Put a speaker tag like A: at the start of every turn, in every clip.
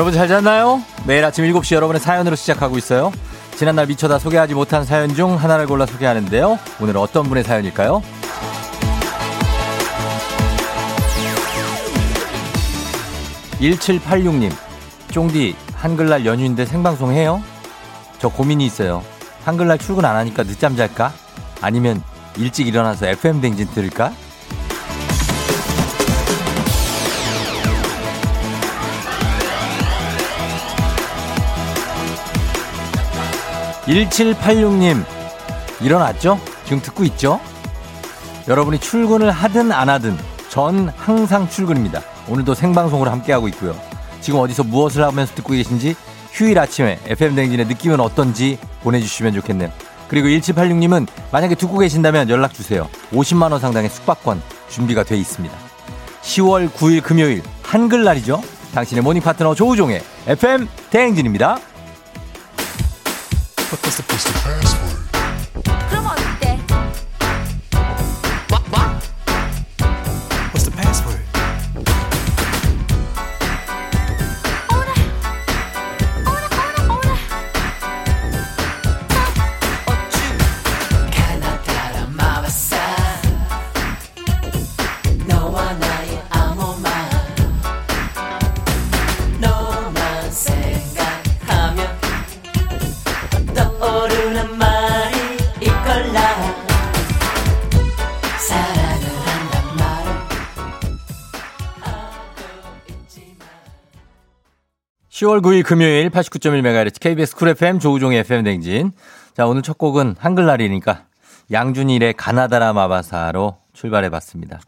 A: 여러분 잘 잤나요? 매일 아침 7시 여러분의 사연으로 시작하고 있어요. 지난날 미쳐다 소개하지 못한 사연 중 하나를 골라 소개하는데요. 오늘 어떤 분의 사연일까요? 1786님, 쫑디, 한글날 연휴인데 생방송 해요? 저 고민이 있어요. 한글날 출근 안 하니까 늦잠 잘까? 아니면 일찍 일어나서 FM 댕진 들을까? 1786님, 일어났죠? 지금 듣고 있죠? 여러분이 출근을 하든 안 하든 전 항상 출근입니다. 오늘도 생방송으로 함께하고 있고요. 지금 어디서 무엇을 하면서 듣고 계신지 휴일 아침에 FM댕진의 느낌은 어떤지 보내주시면 좋겠네요. 그리고 1786님은 만약에 듣고 계신다면 연락주세요. 50만원 상당의 숙박권 준비가 돼 있습니다. 10월 9일 금요일 한글날이죠. 당신의 모닝 파트너 조우종의 FM 대행진입니다. 10월 9일 금요일 89.1MHz KBS 쿨 FM 조우종의 FM 댕진. 자, 오늘 첫 곡은 한글날이니까 양준일의 가나다라 마바사로 출발해 봤습니다.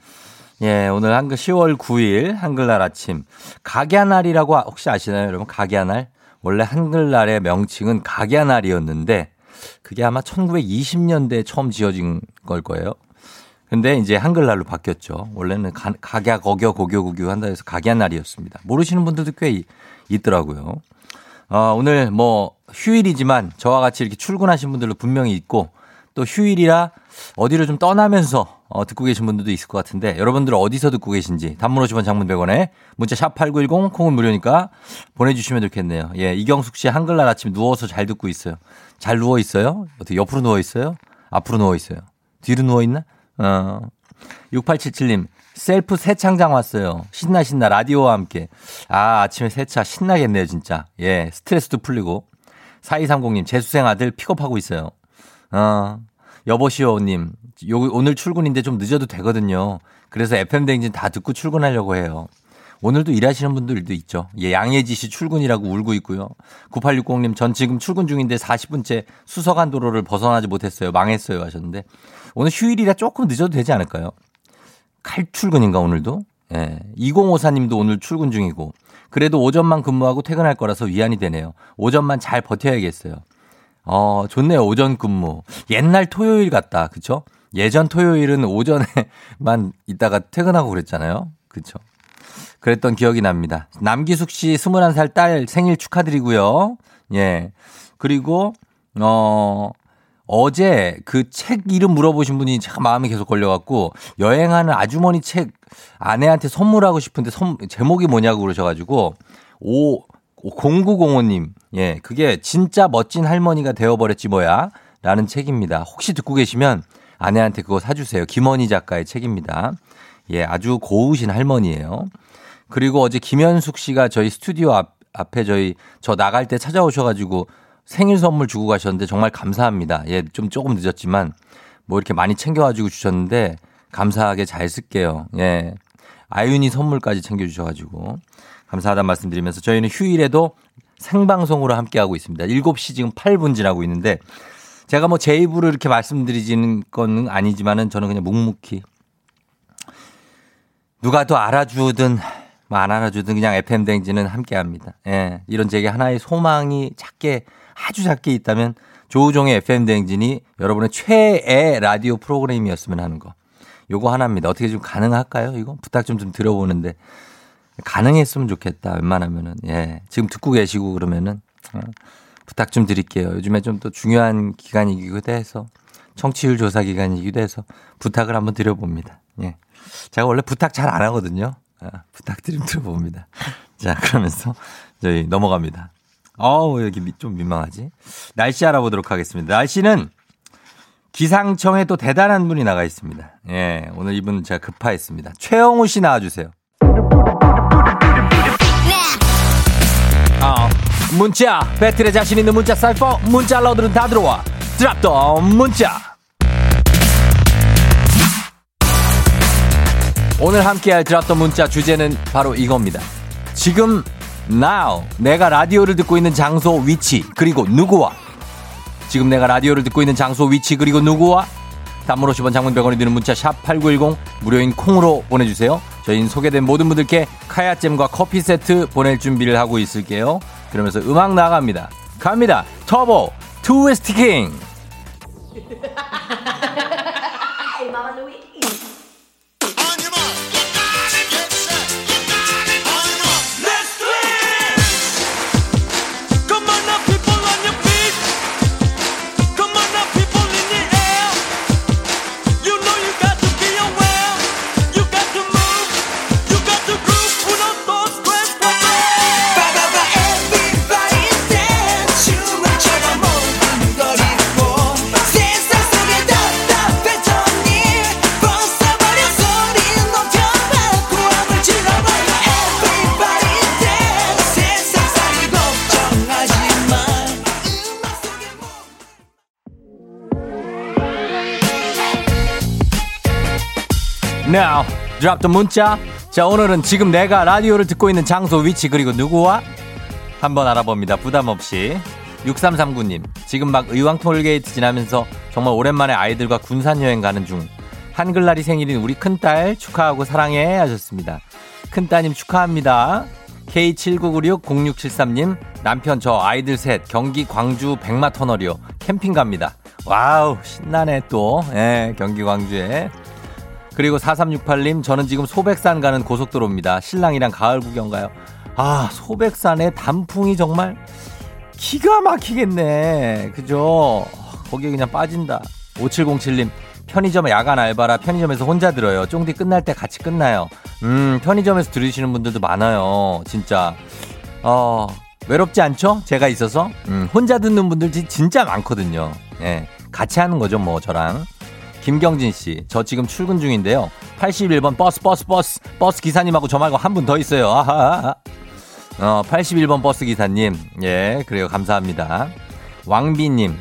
A: 예, 오늘 한글 10월 9일 한글날 아침. 가갸날이라고 혹시 아시나요, 여러분? 가갸날? 원래 한글날의 명칭은 가갸날이었는데 그게 아마 1920년대에 처음 지어진 걸 거예요. 근데 이제 한글날로 바뀌었죠. 원래는 가, 가갸, 거겨, 고교, 고교 한다 해서 가갸날이었습니다. 모르시는 분들도 꽤 이- 있더라고요. 어, 오늘 뭐 휴일이지만 저와 같이 이렇게 출근하신 분들도 분명히 있고 또 휴일이라 어디로 좀 떠나면서 어, 듣고 계신 분들도 있을 것 같은데 여러분들 어디서 듣고 계신지 단문 50원 장문 100원에 문자 샵 8910 콩은 무료니까 보내주시면 좋겠네요. 예, 이경숙 씨 한글날 아침 누워서 잘 듣고 있어요. 잘 누워 있어요? 어떻게 옆으로 누워 있어요? 앞으로 누워 있어요? 뒤로 누워 있나? 어. 6877님, 셀프 세창장 왔어요. 신나, 신나, 라디오와 함께. 아, 아침에 세차 신나겠네요, 진짜. 예, 스트레스도 풀리고. 4230님, 재수생 아들 픽업하고 있어요. 어, 여보시오님, 요, 오늘 출근인데 좀 늦어도 되거든요. 그래서 FM대행진 다 듣고 출근하려고 해요. 오늘도 일하시는 분들도 있죠. 예, 양예지 씨 출근이라고 울고 있고요. 9860님, 전 지금 출근 중인데 40분째 수서간 도로를 벗어나지 못했어요. 망했어요. 하셨는데. 오늘 휴일이라 조금 늦어도 되지 않을까요? 칼출근인가 오늘도? 예. 2054님도 오늘 출근 중이고 그래도 오전만 근무하고 퇴근할 거라서 위안이 되네요. 오전만 잘 버텨야겠어요. 어, 좋네요. 오전 근무. 옛날 토요일 같다. 그쵸? 예전 토요일은 오전에만 있다가 퇴근하고 그랬잖아요. 그쵸? 그랬던 기억이 납니다. 남기숙 씨 21살 딸 생일 축하드리고요. 예. 그리고, 어, 어제 그 책 이름 물어보신 분이 참 마음에 계속 걸려갖고 여행하는 아주머니 책 아내한테 선물하고 싶은데 선, 제목이 뭐냐고 그러셔가지고 오, 0905님. 예, 그게 진짜 멋진 할머니가 되어버렸지 뭐야. 라는 책입니다. 혹시 듣고 계시면 아내한테 그거 사주세요. 김원희 작가의 책입니다. 예, 아주 고우신 할머니예요. 그리고 어제 김현숙 씨가 저희 스튜디오 앞, 앞에 저희 저 나갈 때 찾아오셔가지고 생일 선물 주고 가셨는데 정말 감사합니다. 예, 좀 조금 늦었지만 뭐 이렇게 많이 챙겨가지고 주셨는데 감사하게 잘 쓸게요. 예. 아윤이 선물까지 챙겨주셔가지고 감사하다는 말씀 드리면서 저희는 휴일에도 생방송으로 함께하고 있습니다. 7시 지금 8분 지나고 있는데 제가 뭐 제 입으로 이렇게 말씀드리지는 건 아니지만은 저는 그냥 묵묵히 누가 더 알아주든 뭐 안 알아주든 그냥 FM 댕지는 함께 합니다. 예. 이런 제게 하나의 소망이 작게 아주 작게 있다면 조우종의 FM 댕진이 여러분의 최애 라디오 프로그램이었으면 하는 거. 요거 하나입니다. 어떻게 좀 가능할까요? 이거 부탁 좀 좀 드려보는데 가능했으면 좋겠다. 웬만하면은 예. 지금 듣고 계시고 그러면은 어, 부탁 좀 드릴게요. 요즘에 좀 또 중요한 기간이기도 해서 청취율 조사 기간이기도 해서 부탁을 한번 드려봅니다. 예. 제가 원래 부탁 잘 안 하거든요. 아, 부탁 드림 들어봅니다. 자, 그러면서 저희 넘어갑니다. 어우, 여기 미- 좀 민망하지? 날씨 알아보도록 하겠습니다. 날씨는 기상청에 또 대단한 분이 나가 있습니다. 예, 오늘 이분 제가 급파했습니다. 최영우 씨 나와주세요. 아, 문자 배틀에 자신 있는 문자 사이퍼 문자 러들은 다 들어와 drop the 문자 오늘 함께할 drop the 문자 주제는 바로 이겁니다 지금 now 내가 라디오를 듣고 있는 장소 위치 그리고 누구와 지금 내가 라디오를 듣고 있는 장소 위치 그리고 누구와 단문 50원 장문 100원이 드는 문자 샵 8910 무료인 콩으로 보내주세요. 저희는 소개된 모든 분들께 카야잼과 커피 세트 보낼 준비를 하고 있을게요. 그러면서 음악 나갑니다. 갑니다. 터보 트위스트 킹.
B: Now
A: drop the 문자. 자 오늘은 지금 내가 라디오를 듣고 있는 장소 위치 그리고 누구와 한번 알아봅니다. 부담 없이. 6339님, 지금 막 의왕 톨게이트 지나면서 정말 오랜만에 아이들과 군산 여행 가는 중. 한글날이 생일인 우리 큰딸 축하하고 사랑해 하셨습니다. 큰따님 축하합니다. K79960673님, 남편 저 아이들 셋 경기 광주 백마 터널이요. 캠핑 갑니다. 와우, 신나네 또. 예, 경기 광주에. 그리고 4368님, 저는 지금 소백산 가는 고속도로입니다. 신랑이랑 가을 구경 가요. 아, 소백산의 단풍이 정말 기가 막히겠네. 그죠? 거기에 그냥 빠진다. 5707님, 편의점 야간 알바라 편의점에서 혼자 들어요. 쫑디 끝날 때 같이 끝나요. 음, 편의점에서 들으시는 분들도 많아요. 진짜. 어, 외롭지 않죠? 제가 있어서. 음, 혼자 듣는 분들 진- 진짜 많거든요. 예. 같이 하는 거죠, 뭐, 저랑. 김경진 씨, 저 지금 출근 중인데요. 81번 버스, 버스, 버스, 버스 기사님하고 저 말고 한 분 더 있어요. 아하하. 어, 81번 버스 기사님. 예, 그래요. 감사합니다. 왕비님,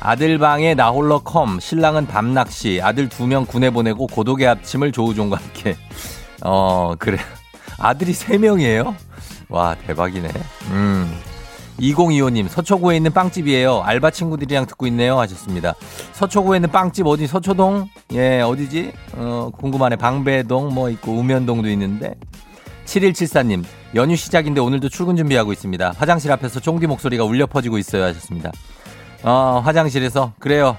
A: 아들 방에 나 홀로 컴, 신랑은 밤낚시, 아들 두 명 군에 보내고 고독의 아침을 조우종과 함께. 어, 그래. 아들이 세 명이에요? 와, 대박이네. 음. 2025님, 서초구에 있는 빵집이에요. 알바 친구들이랑 듣고 있네요. 하셨습니다. 서초구에 있는 빵집 어디, 서초동? 예, 어디지? 어, 궁금하네. 방배동 뭐 있고, 우면동도 있는데. 7174님, 연휴 시작인데 오늘도 출근 준비하고 있습니다. 화장실 앞에서 쫑디 목소리가 울려 퍼지고 있어요. 하셨습니다. 어, 화장실에서. 그래요.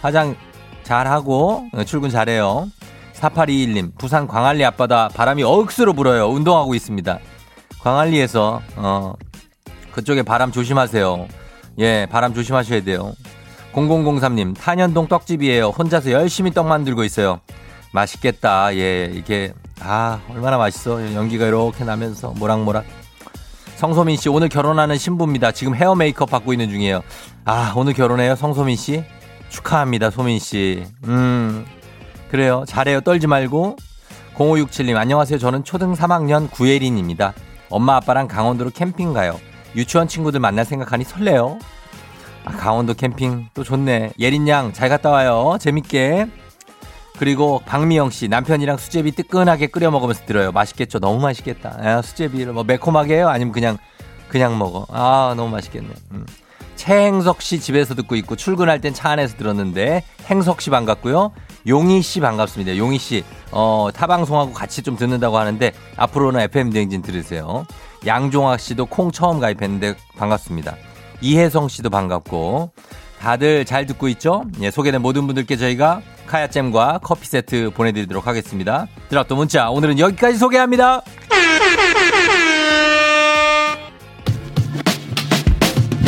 A: 화장 잘하고, 어, 출근 잘해요. 4821님, 부산 광안리 앞바다 바람이 억수로 불어요. 운동하고 있습니다. 광안리에서, 어, 그쪽에 바람 조심하세요. 예, 바람 조심하셔야 돼요. 0003님, 탄현동 떡집이에요. 혼자서 열심히 떡 만들고 있어요. 맛있겠다. 예, 이게, 아, 얼마나 맛있어. 연기가 이렇게 나면서 모락모락. 성소민 씨, 오늘 결혼하는 신부입니다. 지금 헤어 메이크업 받고 있는 중이에요. 아, 오늘 결혼해요, 성소민 씨? 축하합니다, 소민 씨. 음, 그래요. 잘해요. 떨지 말고. 0567님, 안녕하세요. 저는 초등 3학년 구예린입니다. 엄마 아빠랑 강원도로 캠핑 가요. 유치원 친구들 만날 생각하니 설레요. 아, 강원도 캠핑 또 좋네. 예린 양 잘 갔다 와요. 재밌게. 그리고 박미영 씨 남편이랑 수제비 뜨끈하게 끓여 먹으면서 들어요. 맛있겠죠? 너무 맛있겠다. 아, 수제비를 뭐 매콤하게 해요? 아니면 그냥 그냥 먹어. 아 너무 맛있겠네. 음. 최행석 씨 집에서 듣고 있고 출근할 땐 차 안에서 들었는데 행석 씨 반갑고요. 용희 씨 반갑습니다. 용희 씨, 어, 타방송하고 같이 좀 듣는다고 하는데 앞으로는 FM 대행진 들으세요. 양종학 씨도 콩 처음 가입했는데 반갑습니다. 이혜성 씨도 반갑고 다들 잘 듣고 있죠? 예, 소개된 모든 분들께 저희가 카야잼과 커피 세트 보내드리도록 하겠습니다. 드랍도 문자 오늘은 여기까지 소개합니다.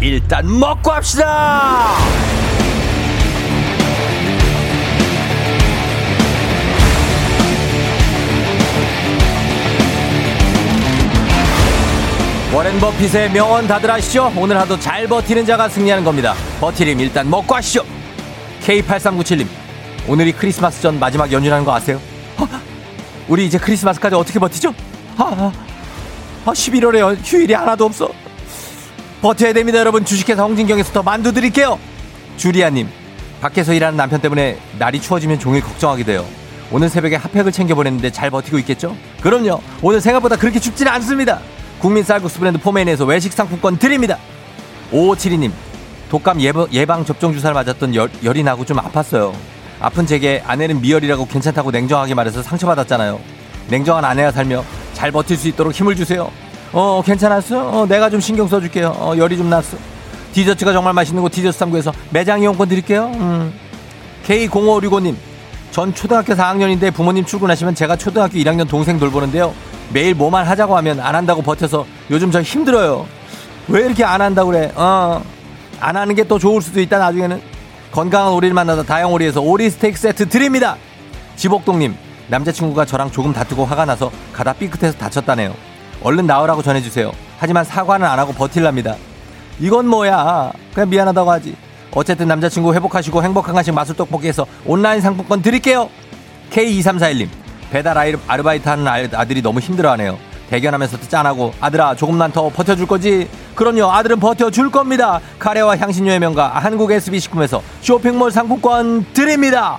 A: 일단 먹고 합시다. 워렌 버핏의 명언 다들 아시죠? 오늘 하도 잘 버티는 자가 승리하는 겁니다. 버티림 일단 먹고 하시죠. K8397님, 오늘이 크리스마스 전 마지막 연휴라는 거 아세요? 어? 우리 이제 크리스마스까지 어떻게 버티죠? 아, 아, 아 11월에 연- 휴일이 하나도 없어. 버텨야 됩니다, 여러분. 주식회사 홍진경에서 더 만두 드릴게요. 주리아님, 밖에서 일하는 남편 때문에 날이 추워지면 종일 걱정하게 돼요. 오늘 새벽에 핫팩을 챙겨 보냈는데 잘 버티고 있겠죠? 그럼요. 오늘 생각보다 그렇게 춥지는 않습니다. 국민 쌀국수 브랜드 포메인에서 외식 상품권 드립니다. 5572님, 독감 예방, 접종 주사를 맞았던 열, 열이 나고 좀 아팠어요. 아픈 제게 아내는 미열이라고 괜찮다고 냉정하게 말해서 상처받았잖아요. 냉정한 아내와 살며 잘 버틸 수 있도록 힘을 주세요. 어, 괜찮았어? 어, 내가 좀 신경 써줄게요. 어, 열이 좀 났어. 디저트가 정말 맛있는 곳 디저트 3구에서 매장 이용권 드릴게요. 음. K0565님, 전 초등학교 4학년인데 부모님 출근하시면 제가 초등학교 1학년 동생 돌보는데요. 매일 뭐만 하자고 하면 안 한다고 버텨서 요즘 저 힘들어요. 왜 이렇게 안 한다고 그래? 어. 안 하는 게 또 좋을 수도 있다 나중에는. 건강한 오리를 만나다 다양 오리에서 오리 스테이크 세트 드립니다. 지복동님, 남자친구가 저랑 조금 다투고 화가 나서 가다 삐끗해서 다쳤다네요. 얼른 나으라고 전해주세요. 하지만 사과는 안 하고 버틸랍니다. 이건 뭐야? 그냥 미안하다고 하지. 어쨌든 남자친구 회복하시고 행복한 간식 마술 떡볶이에서 온라인 상품권 드릴게요. K2341님, 배달 아르바이트 하는 아들이 너무 힘들어하네요. 대견하면서도 짠하고 아들아 조금만 더 버텨줄 거지? 그럼요 아들은 버텨줄 겁니다. 카레와 향신료의 명가 한국 SB식품에서 쇼핑몰 상품권 드립니다.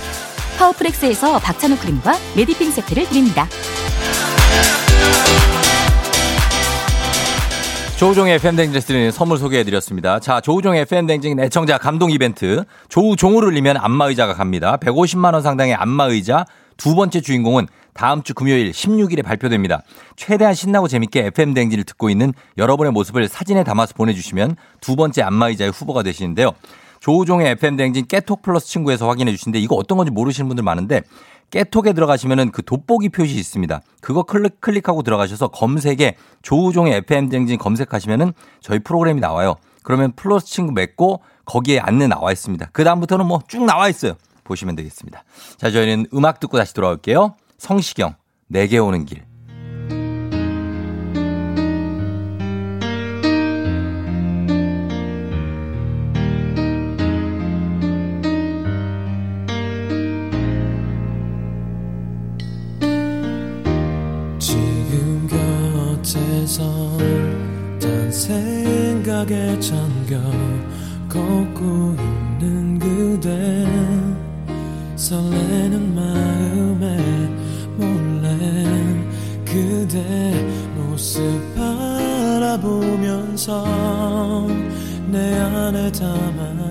C: 파워프렉스에서 박찬호 크림과 메디핑 세트를 드립니다.
A: 조우종의 드리는 선물 소개해드렸습니다. 자, 조우종의 FM댕진 애청자 감동 이벤트. 조우종을 울리면 안마의자가 갑니다. 150만원 상당의 안마의자. 두 번째 주인공은 다음 주 금요일 16일에 발표됩니다. 최대한 신나고 재밌게 FM 댕지를 듣고 있는 여러분의 모습을 사진에 담아서 보내주시면 두 번째 안마의자의 후보가 되시는데요. 조우종의 FM 댕진 깨톡 플러스 친구에서 확인해 주시는데 이거 어떤 건지 모르시는 분들 많은데 깨톡에 들어가시면은 그 돋보기 표시 있습니다. 그거 클릭, 클릭하고 들어가셔서 검색에 조우종의 FM 댕진 검색하시면은 저희 프로그램이 나와요. 그러면 플러스 친구 맺고 거기에 안내 나와 있습니다. 그 다음부터는 뭐 쭉 나와 있어요. 보시면 되겠습니다. 자, 저희는 음악 듣고 다시 돌아올게요. 성시경, 내게 오는 길.
D: 곁에서 단 생각에 잠겨 걷고 있는 그대. 설레는 마음에 몰래 그대 모습 바라보면서 내 안에 담아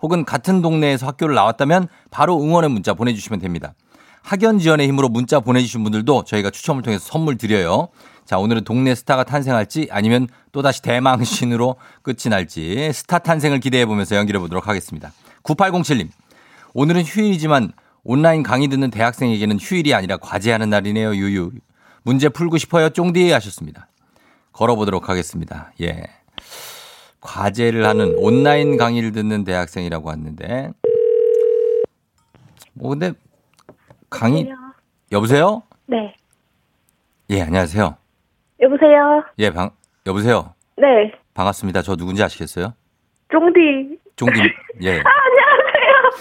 A: 혹은 같은 동네에서 학교를 나왔다면 바로 응원의 문자 보내주시면 됩니다. 학연 지연의 힘으로 문자 보내주신 분들도 저희가 추첨을 통해서 선물 드려요. 자, 오늘은 동네 스타가 탄생할지 아니면 또다시 대망신으로 끝이 날지 스타 탄생을 기대해 보면서 연기해 보도록 하겠습니다. 9807님. 오늘은 휴일이지만 온라인 강의 듣는 대학생에게는 휴일이 아니라 과제하는 날이네요. 유유. 문제 풀고 싶어요. 쫑디 하셨습니다. 걸어보도록 하겠습니다. 예. 과제를 하는 온라인 강의를 듣는 대학생이라고 왔는데. 뭐 근데 강의 여보세요?
E: 네.
A: 예, 안녕하세요.
E: 여보세요?
A: 예, 방 여보세요.
E: 네.
A: 반갑습니다. 저 누군지 아시겠어요?
E: 쫑디.
A: 쫑디. 예.
E: 아,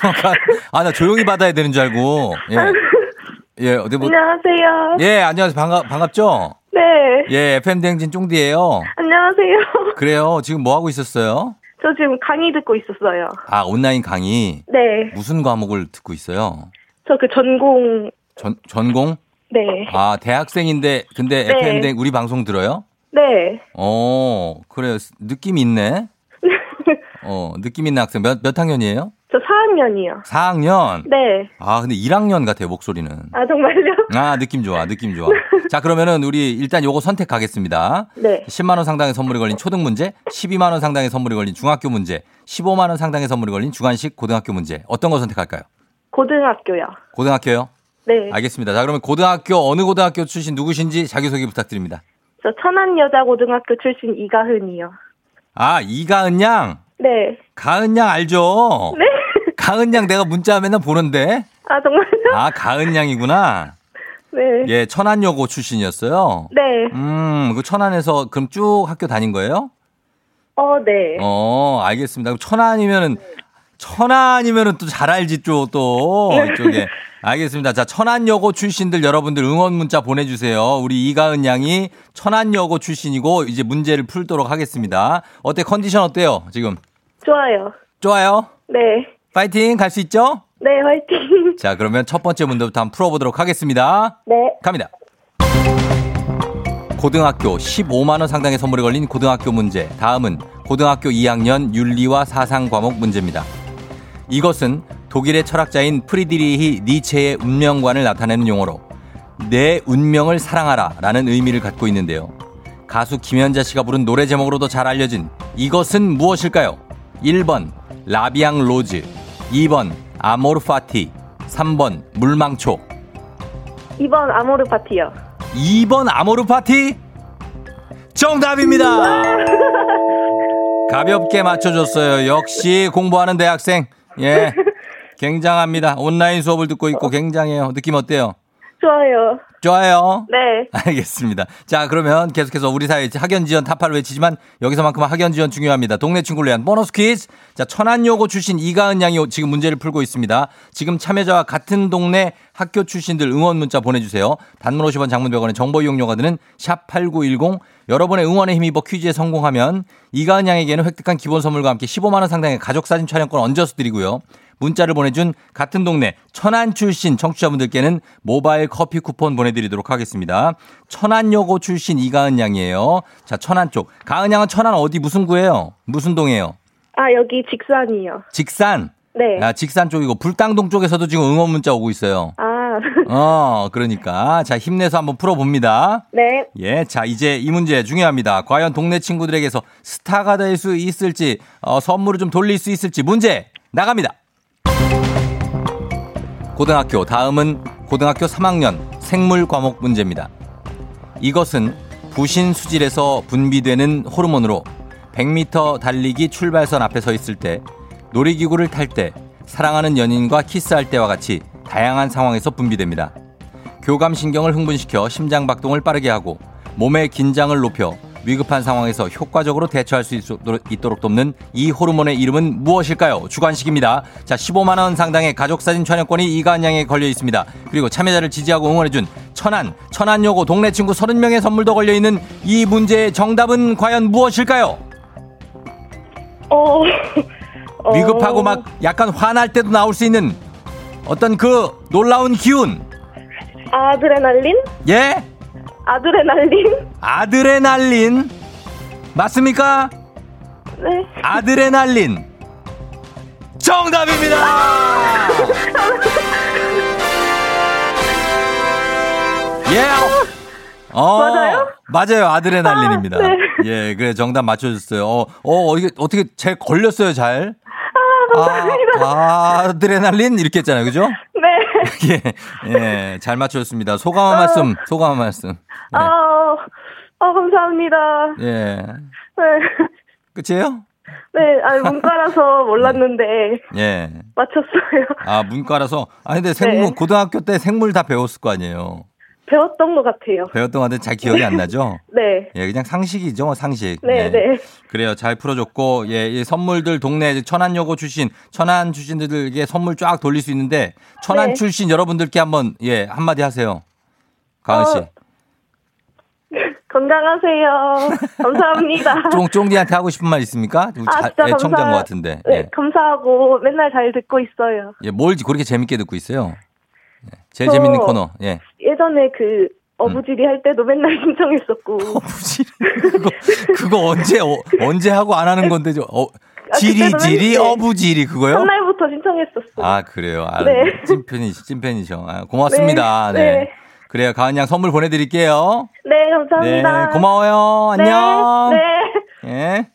E: 안녕하세요.
A: 아, 나 조용히 받아야 되는 줄 알고. 예. 예, 어디 뭐
E: 안녕하세요.
A: 예, 안녕하세요. 반가 반갑죠?
E: 네.
A: 예, FM 대행진 쫑디예요.
E: 안녕하세요.
A: 그래요. 지금 뭐 하고 있었어요?
E: 저 지금 강의 듣고 있었어요.
A: 아, 온라인 강의.
E: 네.
A: 무슨 과목을 듣고 있어요?
E: 저 그 전공,
A: 전 전공?
E: 네.
A: 아, 대학생인데 근데
E: 네.
A: FM 대 우리 방송 들어요?
E: 네.
A: 어, 그래요. 느낌 있네. 어, 느낌 있는 학생. 몇, 몇 학년이에요?
E: 저 4학년이요.
A: 4학년?
E: 네.
A: 아, 근데 1학년 같아요, 목소리는.
E: 아, 정말요?
A: 아, 느낌 좋아, 느낌 좋아. 자, 그러면은 우리 일단 요거 선택하겠습니다.
E: 네.
A: 10만원 상당의 선물이 걸린 초등 문제, 12만원 상당의 선물이 걸린 중학교 문제, 15만원 상당의 선물이 걸린 주간식 고등학교 문제. 어떤 거 선택할까요?
E: 고등학교요.
A: 고등학교요?
E: 네.
A: 알겠습니다. 자, 그러면 고등학교, 어느 고등학교 출신 누구신지 자기소개 부탁드립니다.
E: 저 천안여자고등학교 출신 이가은이요.
A: 아, 이가은 양?
E: 네.
A: 가은 양 알죠?
E: 네.
A: 가은 양 내가 문자 맨날 보는데.
E: 아, 정말요?
A: 아, 가은 양이구나.
E: 네.
A: 예, 천안여고 출신이었어요.
E: 네.
A: 음, 그 천안에서 그럼 쭉 학교 다닌 거예요?
E: 어, 네.
A: 어, 알겠습니다. 그럼 천안이면은 천안이면은 또 잘 알지 또 또 이쪽에. 알겠습니다. 자, 천안여고 출신들 여러분들 응원 문자 보내주세요. 우리 이가은 양이 천안여고 출신이고 이제 문제를 풀도록 하겠습니다. 어때 컨디션 어때요 지금?
E: 좋아요.
A: 좋아요.
E: 네.
A: 파이팅 갈 수 있죠?
E: 네, 화이팅.
A: 자, 그러면 첫 번째 문제부터 한번 풀어보도록 하겠습니다.
E: 네.
A: 갑니다. 고등학교 15만 원 상당의 선물이 걸린 고등학교 문제. 다음은 고등학교 2학년 윤리와 사상 과목 문제입니다. 이것은 독일의 철학자인 프리드리히 니체의 운명관을 나타내는 용어로 내 운명을 사랑하라 라는 의미를 갖고 있는데요. 가수 김연자 씨가 부른 노래 제목으로도 잘 알려진 이것은 무엇일까요? 1번 La Vie en rose 2번 Amor fati 3번 물망초
E: 2번 Amor fati요.
A: 2번 Amor fati 정답입니다. 가볍게 맞춰줬어요. 역시 공부하는 대학생. 예. 굉장합니다. 온라인 수업을 듣고 있고 굉장해요. 느낌 어때요?
E: 좋아요.
A: 좋아요.
E: 네.
A: 알겠습니다. 자, 그러면 계속해서 우리 사회 학연 지원 타파를 외치지만 여기서만큼 학연 지원 중요합니다. 동네 친구를 위한 보너스 퀴즈. 자, 천안여고 출신 이가은 양이 지금 문제를 풀고 있습니다. 지금 참여자와 같은 동네 학교 출신들 응원 문자 보내주세요. 단문 50원 장문 100원의 정보 이용료가 드는 샵8910 여러분의 응원에 힘입어 퀴즈에 성공하면 이가은 양에게는 획득한 기본 선물과 함께 15만 원 상당의 가족 사진 촬영권 얹어서 드리고요. 문자를 보내준 같은 동네 천안 출신 청취자분들께는 모바일 커피 쿠폰 보내드리도록 하겠습니다. 천안여고 출신 이가은 양이에요. 자, 천안 쪽. 가은 양은 천안 어디 무슨 구예요? 무슨 동이에요?
E: 아, 여기 직산이요.
A: 직산.
E: 네.
A: 아, 직산 쪽이고 불당동 쪽에서도 지금 응원 문자 오고 있어요.
E: 아,
A: 어, 그러니까 자 힘내서 한번 풀어봅니다.
E: 네.
A: 예, 자 이제 이 문제 중요합니다. 과연 동네 친구들에게서 스타가 될 수 있을지 어, 선물을 좀 돌릴 수 있을지 문제 나갑니다. 고등학교 다음은 고등학교 3학년 생물 과목 문제입니다. 이것은 부신 수질에서 분비되는 호르몬으로 100m 달리기 출발선 앞에 서 있을 때 놀이기구를 탈 때 사랑하는 연인과 키스할 때와 같이 다양한 상황에서 분비됩니다. 교감신경을 흥분시켜 심장 박동을 빠르게 하고 몸의 긴장을 높여 위급한 상황에서 효과적으로 대처할 수 있도록, 있도록 돕는 이 호르몬의 이름은 무엇일까요? 주관식입니다. 자, 15만 원 상당의 가족 사진 촬영권이 이가은 양에 걸려 있습니다. 그리고 참여자를 지지하고 응원해준 천안, 천안여고 동네 친구 30명의 선물도 걸려 있는 이 문제의 정답은 과연 무엇일까요?
E: 어. 어,
A: 위급하고 막 약간 화날 때도 나올 수 있는 어떤 그 놀라운 기운.
E: 아드레날린?
A: 예?
E: 아드레날린?
A: 아드레날린. 맞습니까?
E: 네.
A: 아드레날린. 정답입니다! 예. 어,
E: 맞아요?
A: 맞아요. 아드레날린입니다.
E: 아, 네.
A: 예, 그래 정답 맞춰줬어요. 어, 어, 이게 어떻게 잘 걸렸어요, 잘?
E: 아, 감사합니다.
A: 아, 아드레날린 이렇게 했잖아요, 그죠?
E: 네.
A: 예, 예, 잘 맞춰줬습니다. 소감 한 말씀, 소감 한 말씀.
E: 아, 아, 감사합니다.
A: 예,
E: 네.
A: 끝이에요?
E: 네, 아니, 문과라서 몰랐는데,
A: 예.
E: 맞췄어요.
A: 아, 문과라서. 아, 근데 생물,
E: 네.
A: 고등학교 때 생물 다 배웠을 거 아니에요.
E: 배웠던 것 같아요.
A: 배웠던 건데 잘 기억이 안 나죠?
E: 네.
A: 예, 그냥 상식이죠, 뭐, 상식.
E: 네,
A: 예.
E: 네.
A: 그래요. 잘 풀어줬고, 예, 이 선물들 동네 천안여고 출신, 천안 출신들에게 선물 쫙 돌릴 수 있는데, 천안
E: 네.
A: 출신 여러분들께 한번, 예, 한마디 하세요. 가은 씨.
E: 어, 건강하세요. 감사합니다.
A: 쫑 쫑디한테 하고 싶은 말 있습니까?
E: 아,
A: 자-
E: 진짜
A: 애청자인
E: 감사-
A: 것 같은데.
E: 네,
A: 예.
E: 감사하고 맨날 잘 듣고 있어요.
A: 예, 뭘 그렇게 재밌게 듣고 있어요? 예, 제일
E: 저-
A: 재밌는 코너. 예.
E: 예전에 그 어부지리 할 때도 맨날 신청했었고.
A: 그거, 그거 언제, 어, 언제 하고 안 하는 건데, 저, 어,
E: 아,
A: 지리지리
E: 했는데.
A: 어부지리 그거요?
E: 첫날부터 신청했었어.
A: 아, 그래요. 아,
E: 네.
A: 찐팬이, 찐팬이셔. 아, 고맙습니다.
E: 네,
A: 네.
E: 네.
A: 그래요. 가은 양 선물 보내드릴게요.
E: 네, 감사합니다.
A: 네. 고마워요.
E: 네,
A: 안녕.
E: 네.
A: 예.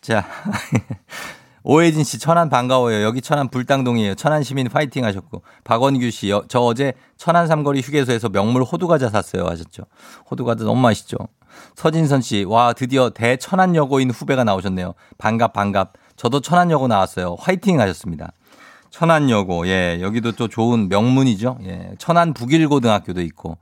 A: 자. 오혜진 씨, 천안 반가워요. 여기 천안 불당동이에요. 천안 시민 파이팅 하셨고. 박원규 씨, 여- 저 어제 천안 삼거리 휴게소에서 명물 호두과자 샀어요. 하셨죠. 호두과자 너무 맛있죠. 서진선 씨, 와, 드디어 대천안여고인 후배가 나오셨네요. 반갑, 반갑. 저도 천안여고 나왔어요. 화이팅 하셨습니다. 천안여고, 예, 여기도 또 좋은 명문이죠. 예, 천안 북일고등학교도 있고.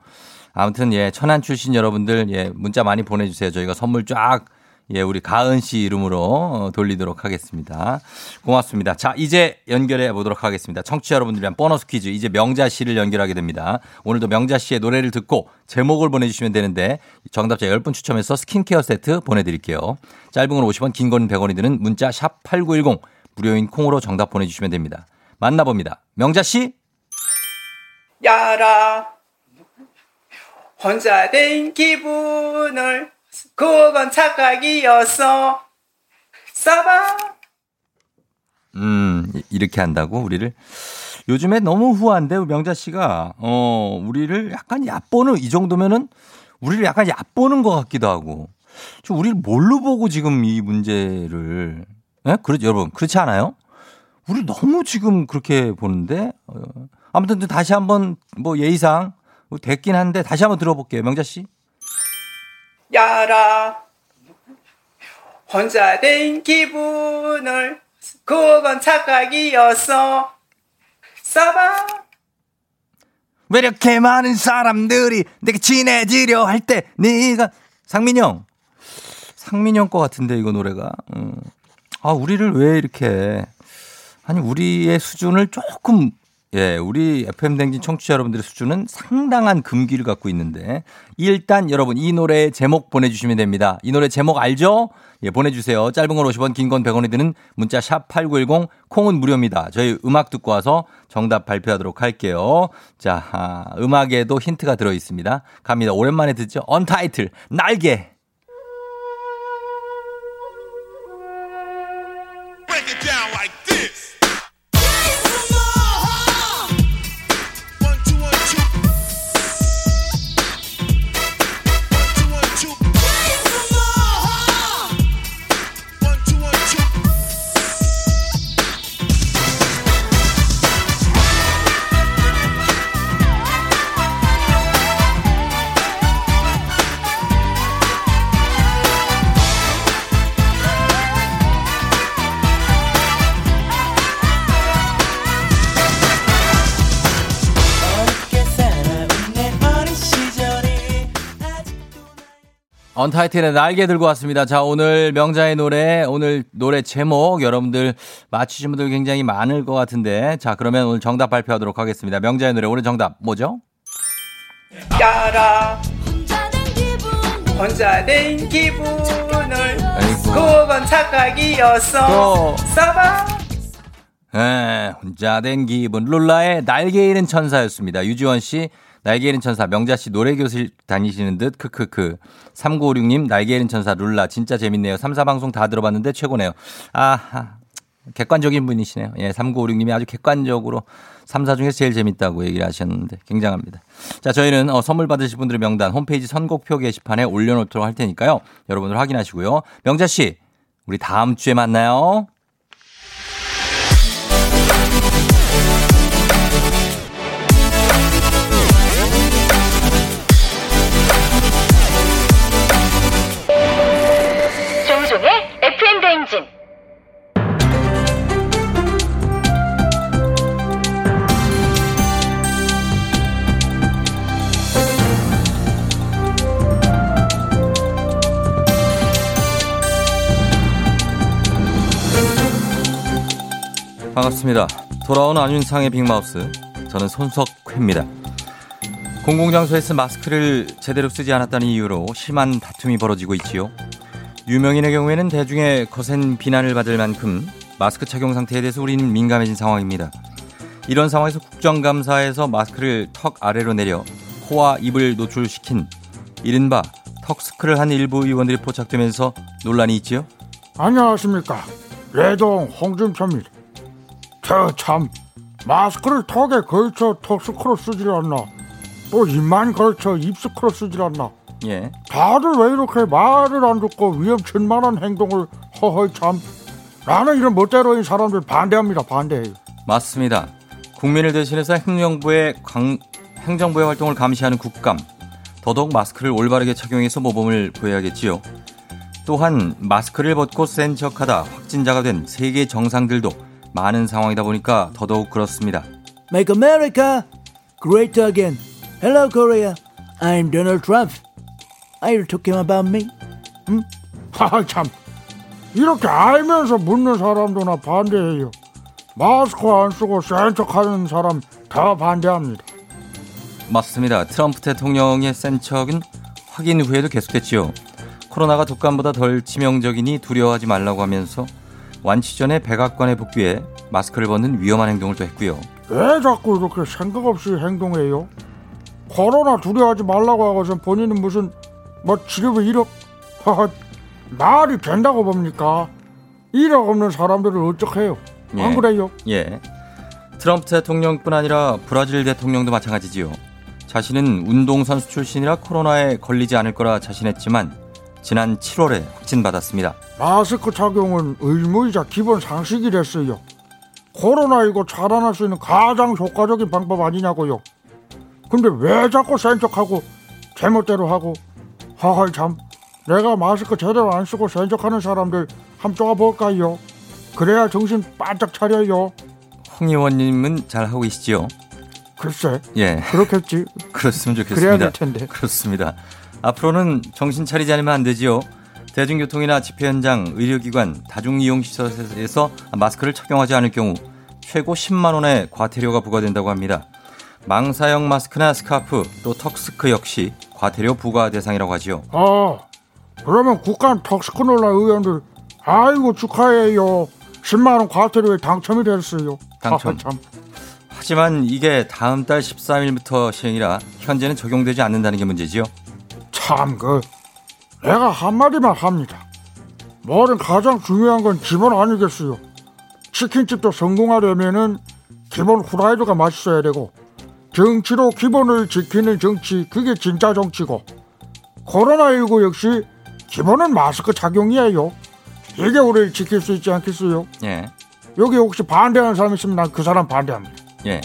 A: 아무튼, 예, 천안 출신 여러분들, 예, 문자 많이 보내주세요. 저희가 선물 쫙, 예, 우리 가은 씨 이름으로 어, 돌리도록 하겠습니다. 고맙습니다. 자, 이제 연결해 보도록 하겠습니다. 청취자 여러분들 위한 보너스 퀴즈. 이제 명자 씨를 연결하게 됩니다. 오늘도 명자 씨의 노래를 듣고 제목을 보내주시면 되는데 정답자 10분 추첨해서 스킨케어 세트 보내드릴게요. 짧은 건 50원, 긴 건 100원이 드는 문자 샵 8910 무료인 콩으로 정답 보내주시면 됩니다. 만나봅니다. 명자 씨?
F: 야라 혼자 된 기분을 그건 착각이었어 써봐
A: 음, 이- 이렇게 한다고 우리를 요즘에 너무 후한데 명자 씨가 어, 우리를 약간 얕보는 이 정도면은 우리를 약간 얕보는 것 같기도 하고. 저 우리를 뭘로 보고 지금 이 문제를, 예? 그렇죠, 여러분. 그렇지 않아요? 우리 너무 지금 그렇게 보는데, 어, 아무튼 다시 한번 뭐 예의상 뭐 됐긴 한데 다시 한번 들어볼게요. 명자 씨.
F: 야라 혼자 된 기분을 그건 착각이었어. 써봐.
A: 왜 이렇게 많은 사람들이 내가 친해지려 할 때 네가 상민이 형. 상민이 형 거 같은데 이거 노래가. 음. 아 우리를 왜 이렇게. 아니 우리의 수준을 조금 예 우리 FM 댕진 청취자 여러분들의 수준은 상당한 금기를 갖고 있는데 일단 여러분 이 노래 제목 보내주시면 됩니다. 이 노래 제목 알죠? 예 보내주세요. 짧은 건 50원 긴 건 100원이 드는 문자 샵 #8910 콩은 무료입니다. 저희 음악 듣고 와서 정답 발표하도록 할게요. 자 아, 음악에도 힌트가 들어 있습니다. 갑니다. 오랜만에 듣죠? 언타이틀 날개 언타이틀의 날개 들고 왔습니다. 자, 오늘 명자의 노래, 오늘 노래 제목 여러분들 맞추신 분들 굉장히 많을 것 같은데. 자, 그러면 오늘 정답 발표하도록 하겠습니다. 명자의 노래 오늘 정답 뭐죠?
F: 야라 혼자 된 기분을
A: 아이고.
F: 그건 착각이었어
A: 또.
F: 써봐
A: 예, 혼자 된 기분. 룰라의 날개 잃은 천사였습니다. 유지원 씨, 날개 잃은 천사. 명자 씨 노래 교실 다니시는 듯. 크크크. 3956님, 날개 잃은 천사. 룰라. 진짜 재밌네요. 3사 방송 다 들어봤는데 최고네요. 아, 객관적인 분이시네요. 예, 3956님이 아주 객관적으로 3 사 중에서 제일 재밌다고 얘기를 하셨는데 굉장합니다. 자, 저희는 어, 선물 받으실 분들의 명단 홈페이지 선곡표 게시판에 올려놓도록 할 테니까요. 여러분들 확인하시고요. 명자 씨, 우리 다음 주에 만나요. 반갑습니다. 돌아온 안윤상의 빅마우스. 저는 손석회입니다. 공공장소에서 마스크를 제대로 쓰지 않았다는 이유로 심한 다툼이 벌어지고 있지요. 유명인의 경우에는 대중의 거센 비난을 받을 만큼 마스크 착용 상태에 대해서 우리는 민감해진 상황입니다. 이런 상황에서 국정감사에서 마스크를 턱 아래로 내려 코와 입을 노출시킨 이른바 턱스크를 한 일부 의원들이 포착되면서 논란이 있지요.
G: 안녕하십니까 레동 홍준표입니다 저참 마스크를 턱에 걸쳐 턱스크로 쓰질 않나 또 입만 걸쳐 입스크로 쓰질 않나
A: 예.
G: 다들 왜 이렇게 말을 안 듣고 위험천만한 행동을 허허이 참 나는 이런 멋대로인 사람들 반대합니다 반대해요
A: 맞습니다. 국민을 대신해서 행정부의 강- 행정부의 활동을 감시하는 국감. 더더욱 마스크를 올바르게 착용해서 모범을 보여야겠지요. 또한 마스크를 벗고 센 척하다 확진자가 된 세계 정상들도 많은 상황이다 보니까 더더욱 그렇습니다.
H: Make America great again. Hello, Korea. I'm Donald Trump. Are you talking about me?
G: 응? 하하 참 이렇게 알면서 묻는 사람도 나 반대해요 마스크 안 쓰고 센 척하는 사람 다 반대합니다
A: 맞습니다. 트럼프 대통령의 센 척은 확인 후에도 계속됐지요. 코로나가 독감보다 덜 치명적이니 두려워하지 말라고 하면서 완치 전에 백악관에 복귀해 마스크를 벗는 위험한 행동을 또 했고요.
G: 왜 자꾸 이렇게 생각 없이 행동해요? 코로나 두려워하지 말라고 하고서 본인은 무슨 뭐 치료비 1억 하하 말이 된다고 봅니까? 1억 없는 사람들을 어떡해요? 안
A: 예.
G: 그래요?
A: 예. 트럼프 대통령뿐 아니라 브라질 대통령도 마찬가지지요. 자신은 운동선수 출신이라 코로나에 걸리지 않을 거라 자신했지만 지난 7월에 확진받았습니다.
G: 마스크 착용은 의무이자 기본 상식이 됐어요. 코로나19 차단할 수 있는 가장 효과적인 방법 아니냐고요. 근데 왜 자꾸 센 척하고 제멋대로 하고 하하 참 내가 마스크 제대로 안 쓰고 센 척하는 사람들 함 쪼아볼까요? 그래야 정신 바짝 차려요.
A: 홍 의원님은 잘 하고 계시지요?
G: 글쎄
A: 예.
G: 그렇겠지.
A: 그렇으면 좋겠습니다.
G: 그래야 될 텐데.
A: 그렇습니다. 앞으로는 정신 차리지 않으면 안 되지요. 대중교통이나 집회 현장, 의료기관, 다중이용시설에서 마스크를 착용하지 않을 경우 최고 10만 원의 과태료가 부과된다고 합니다. 망사형 마스크나 스카프 또 턱스크 역시 과태료 부과 대상이라고 하지요.
G: 아 그러면 국간 턱스크놀라 의원들 아이고 축하해요. 10만 원 과태료에 당첨이 됐어요.
A: 당첨.
G: 참.
A: 하지만 이게 다음 달 13일부터 시행이라 현재는 적용되지 않는다는 게 문제지요.
G: 참, 그, 내가 한마디만 합니다. 뭐든 가장 중요한 건 기본 아니겠어요. 치킨집도 성공하려면은 기본 후라이드가 맛있어야 되고, 정치로 기본을 지키는 정치, 그게 진짜 정치고, 코로나19 역시 기본은 마스크 착용이에요. 이게 우리를 지킬 수 있지 않겠어요?
A: 예.
G: 여기 혹시 반대하는 사람 있으면 난 그 사람 반대합니다.
A: 예.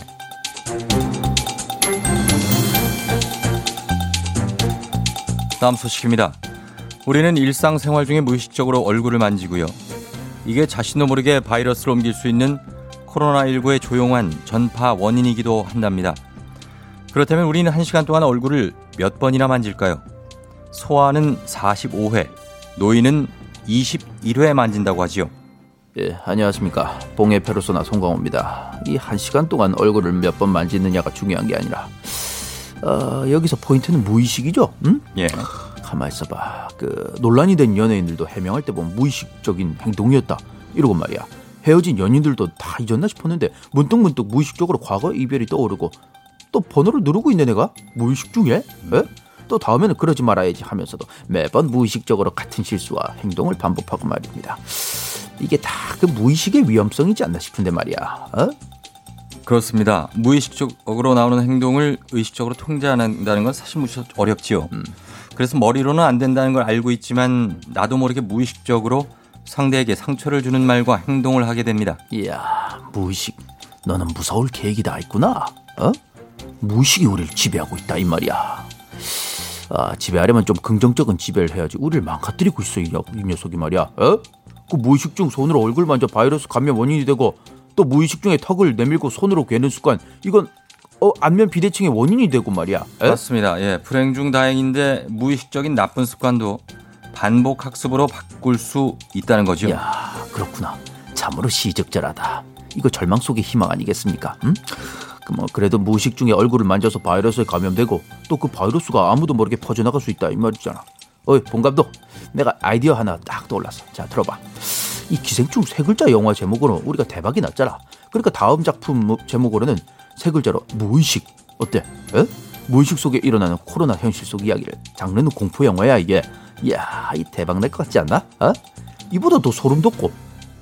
A: 다음 소식입니다. 우리는 일상생활 중에 무의식적으로 얼굴을 만지고요. 이게 자신도 모르게 바이러스를 옮길 수 있는 코로나19의 조용한 전파 원인이기도 한답니다. 그렇다면 우리는 한시간 동안 얼굴을 몇 번이나 만질까요? 소아는 45회, 노인은 21회 만진다고 하지요.
I: 예, 안녕하십니까. 봉해 페르소나 송강호입니다. 이한 시간 동안 얼굴을 몇 번 만지느냐가 중요한 게 아니라, 어, 여기서 포인트는 무의식이죠? 응?
A: 예.
I: 가만 있어봐. 그, 논란이 된 연예인들도 해명할 때 보면 무의식적인 행동이었다. 이러고 말이야. 헤어진 연인들도 다 잊었나 싶었는데, 문득문득 무의식적으로 과거 이별이 떠오르고, 또 번호를 누르고 있네, 내가? 무의식 중에? 예? 또 다음에는 그러지 말아야지 하면서도 매번 무의식적으로 같은 실수와 행동을 반복하고 말입니다. 이게 다 그 무의식의 위험성이지 않나 싶은데 말이야. 어?
A: 그렇습니다. 무의식적으로 나오는 행동을 의식적으로 통제한다는 건 사실 무척 어렵지요. 그래서 머리로는 안 된다는 걸 알고 있지만 나도 모르게 무의식적으로 상대에게 상처를 주는 말과 행동을 하게 됩니다.
I: 이야, 무의식. 너는 무서울 계획이 다 있구나. 어? 무의식이 우리를 지배하고 있다 이 말이야. 아, 지배하려면 좀 긍정적인 지배를 해야지. 우리를 망가뜨리고 있어 이 녀석이 말이야. 어? 그 무의식 중 손으로 얼굴 만져 바이러스 감염 원인이 되고 또 무의식 중에 턱을 내밀고 손으로 괴는 습관 이건 어, 안면 비대칭의 원인이 되고 말이야. 에?
A: 맞습니다. 예, 불행 중 다행인데 무의식적인 나쁜 습관도 반복 학습으로 바꿀 수 있다는 거죠.
I: 야, 그렇구나. 참으로 시적절하다. 이거 절망 속의 희망 아니겠습니까? 음? 뭐 그래도 무의식 중에 얼굴을 만져서 바이러스에 감염되고 또 그 바이러스가 아무도 모르게 퍼져나갈 수 있다 이 말이잖아. 어이 본 감독, 내가 아이디어 하나 딱 떠올랐어. 자 들어봐. 이 기생충 세 글자 영화 제목으로 우리가 대박이 났잖아. 그러니까 다음 작품 뭐- 제목으로는 세 글자로 무의식 어때? 에? 무의식 속에 일어나는 코로나 현실 속 이야기를 장르는 공포 영화야 이게. 이야 이 대박 날 것 같지 않나? 어? 이보다 더 소름 돋고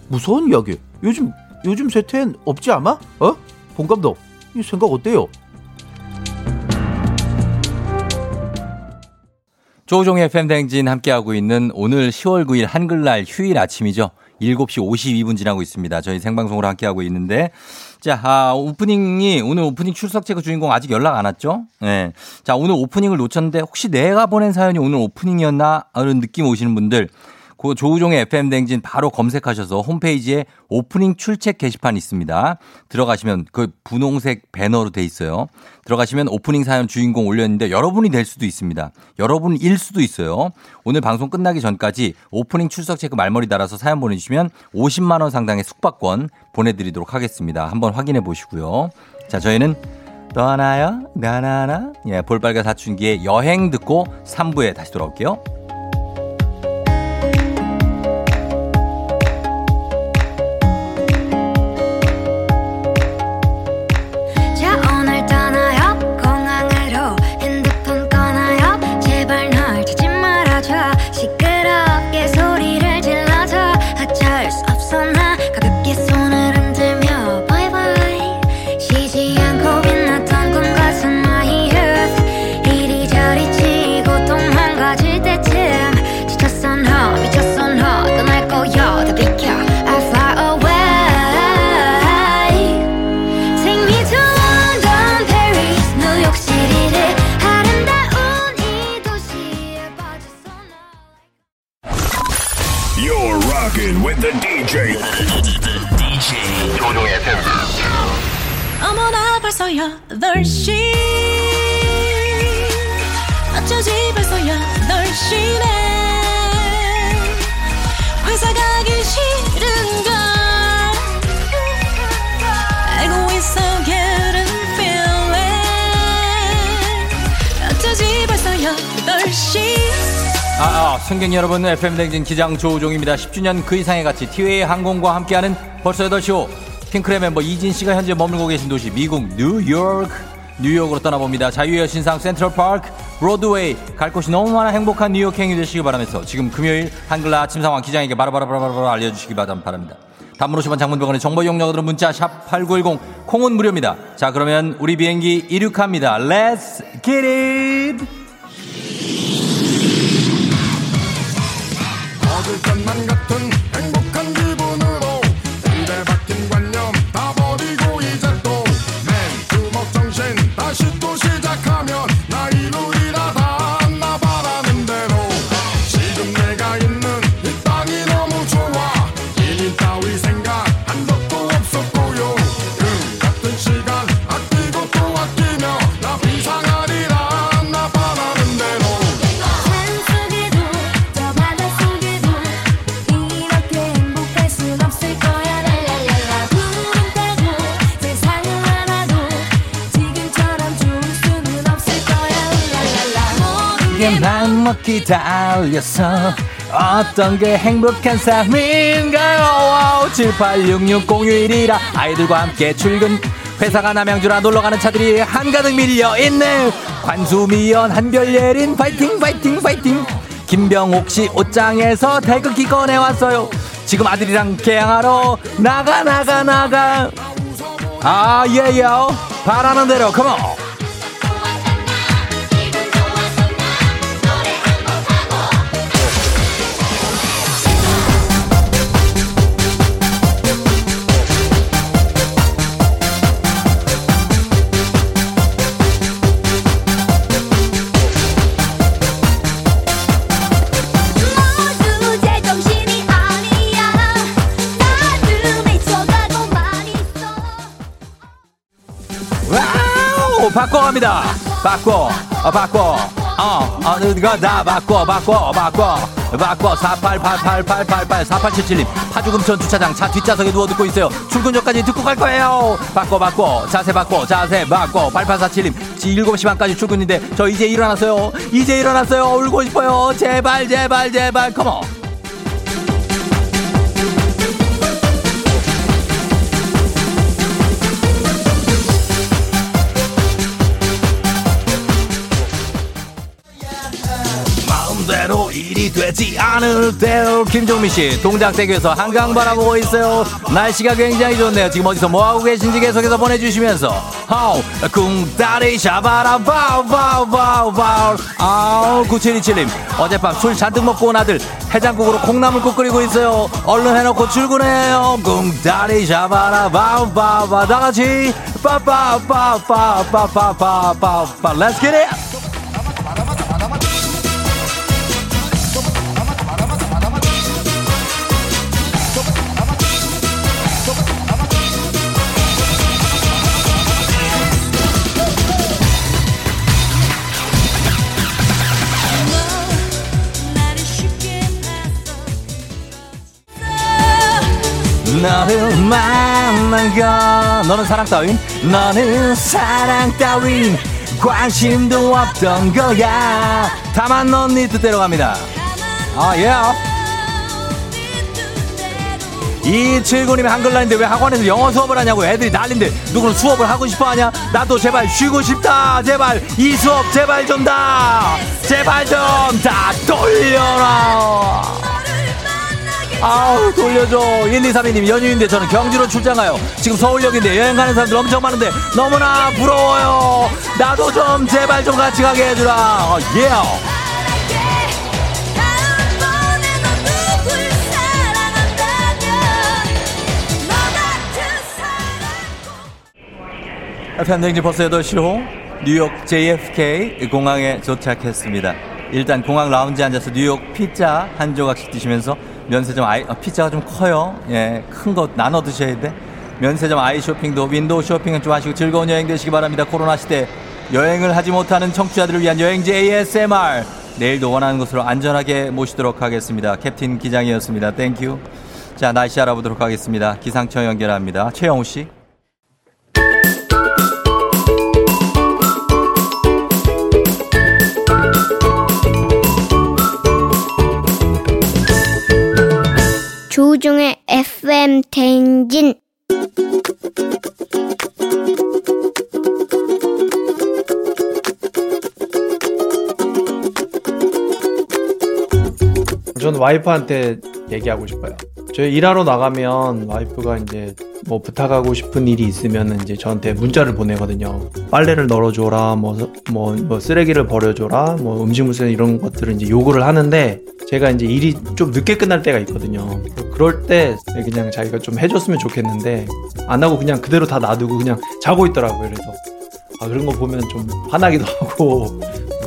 I: 무서운 이야기. 요즘 요즘 세태엔 없지 않아? 어? 본 감독 이 생각 어때요?
A: 조종의 팬댕진 함께하고 있는 오늘 10월 9일 한글날 휴일 아침이죠. 7시 52분 지나고 있습니다. 저희 생방송으로 함께하고 있는데. 자, 아, 오프닝이, 오늘 오프닝 출석 체크 주인공 아직 연락 안 왔죠? 네. 자, 오늘 오프닝을 놓쳤는데 혹시 내가 보낸 사연이 오늘 오프닝이었나? 하는 느낌 오시는 분들. 그 조우종의 FM 댕진 바로 검색하셔서 홈페이지에 오프닝 출첵 게시판 있습니다. 들어가시면 그 분홍색 배너로 돼 있어요. 들어가시면 오프닝 사연 주인공 올렸는데 여러분이 될 수도 있습니다. 여러분일 수도 있어요. 오늘 방송 끝나기 전까지 오프닝 출석 체크 말머리 달아서 사연 보내주시면 50만 원 상당의 숙박권 보내드리도록 하겠습니다. 한번 확인해 보시고요. 자, 저희는 떠나요? 나나나? 예, 볼빨간 사춘기의 여행 듣고 3부에 다시 돌아올게요.
J: 벌써 8시 어쩌지 벌써 8시네 회사 가기 싫은걸. 알고 있어 getting feeling. 어쩌지 벌써 8시
A: 아, 아, 승객 여러분, FM 댕진 기장 조우종입니다. 10주년 그 이상의 가치, 티웨이 항공과 함께하는 벌써 8시 호. 핑크의 멤버 이진 씨가 현재 머물고 계신 도시 미국 뉴욕. 뉴욕으로 떠나봅니다. 자유의 여신상 센트럴파크, 브로드웨이. 갈 곳이 너무 많아 행복한 뉴욕 행위 되시기 바라면서 지금 금요일 한글날 아침 상황 기장에게 바로바로바로바로 알려주시기 바랍니다. 50원 장문병원의 정보 이용료들은 문자 샵 8910 콩은 무료입니다. 자 그러면 우리 비행기 이륙합니다. Let's get it!
K: 얻을
A: 기다렸어 어떤 게 행복한 삶인가요? 786601이라 아이들과 함께 출근. 회사가 남양주라 놀러가는 차들이 한가득 밀려있네 관수미연 한별예린 파이팅 파이팅 파이팅. 김병옥 씨 옷장에서 태극기 꺼내왔어요. 지금 아들이랑 개항하러 나가 나가 나가. 아 예요 바라는 대로 컴온 바꿔갑니다 바꿔 어, 바꿔 어, 어, 이거 다 바꿔, 바꿔, 바꿔, 바꿔. 48888888 4877님. 파주금천 주차장 차 뒷좌석에 누워 듣고 있어요. 출근 전까지 듣고 갈 거예요. 바꿔, 바꿔. 자세 바꿔, 자세 바꿔. 8847님. 7시 반까지 출근인데 저 이제 일어났어요. 이제 일어났어요. 울고 싶어요. 제발, 제발, 제발. 컴온. 일이 되지 않을 대로 김종민 씨 동작대교에서 한강 바라보고 있어요. 날씨가 굉장히 좋네요. 지금 어디서 뭐 하고 계신지 계속해서 보내주시면서. 하우 쿵따리 샤바라 바우 바우 바우 바우 아우 9727님 어젯밤 술 잔뜩 먹고 온 아들 해장국으로 콩나물국 끓이고 있어요. 얼른 해놓고 출근해요. 쿵따리 샤바라 바우 바우 바우 다 같이 빠빠빠빠빠빠빠빠빠. Let's get it 너를 만난 건 너는 사랑 따윈? 너는 사랑 따윈. 관심도 없던 거야. 다만 넌 네 뜻대로 갑니다. 아 예. 이칠구님이 한글날인데 왜 학원에서 영어 수업을 하냐고 애들이 난린데 누구는 수업을 하고 싶어 하냐? 나도 제발 쉬고 싶다. 제발 이 수업 제발 좀 다. 제발 좀 다 돌려라 아우 돌려줘 1232님 연휴인데 저는 경주로 출장 가요 지금 서울역인데 여행 가는 사람들 엄청 많은데 너무나 부러워요 나도 좀 제발 좀 같이 가게 해주라 어, 예. 편댕지 벌써 8시로 뉴욕 JFK 공항에 도착했습니다. 일단 공항 라운지에 앉아서 뉴욕 피자 한 조각씩 드시면서 면세점 아이, 어, 피자가 좀 커요. 예, 큰 거 나눠 드셔야 돼. 면세점 아이 쇼핑도 윈도우 쇼핑은 좀 하시고 즐거운 여행 되시기 바랍니다. 코로나 시대 여행을 하지 못하는 청취자들을 위한 여행지 ASMR. 내일도 원하는 곳으로 안전하게 모시도록 하겠습니다. 캡틴 기장이었습니다. Thank you. 자, 날씨 알아보도록 하겠습니다. 기상청 연결합니다. 최영우 씨.
L: 조종의 FM 대행진
M: 저는 와이프한테 얘기하고 싶어요. 저희 일하러 나가면 와이프가 이제 뭐 부탁하고 싶은 일이 있으면 이제 저한테 문자를 보내거든요. 빨래를 널어줘라, 뭐, 뭐, 뭐 쓰레기를 버려줘라, 뭐 음식물 쓰레기 이런 것들을 이제 요구를 하는데 제가 이제 일이 좀 늦게 끝날 때가 있거든요. 그럴 때 그냥 자기가 좀 해줬으면 좋겠는데 안 하고 그냥 그대로 다 놔두고 그냥 자고 있더라고요. 그래서 아, 그런 거 보면 좀 화나기도 하고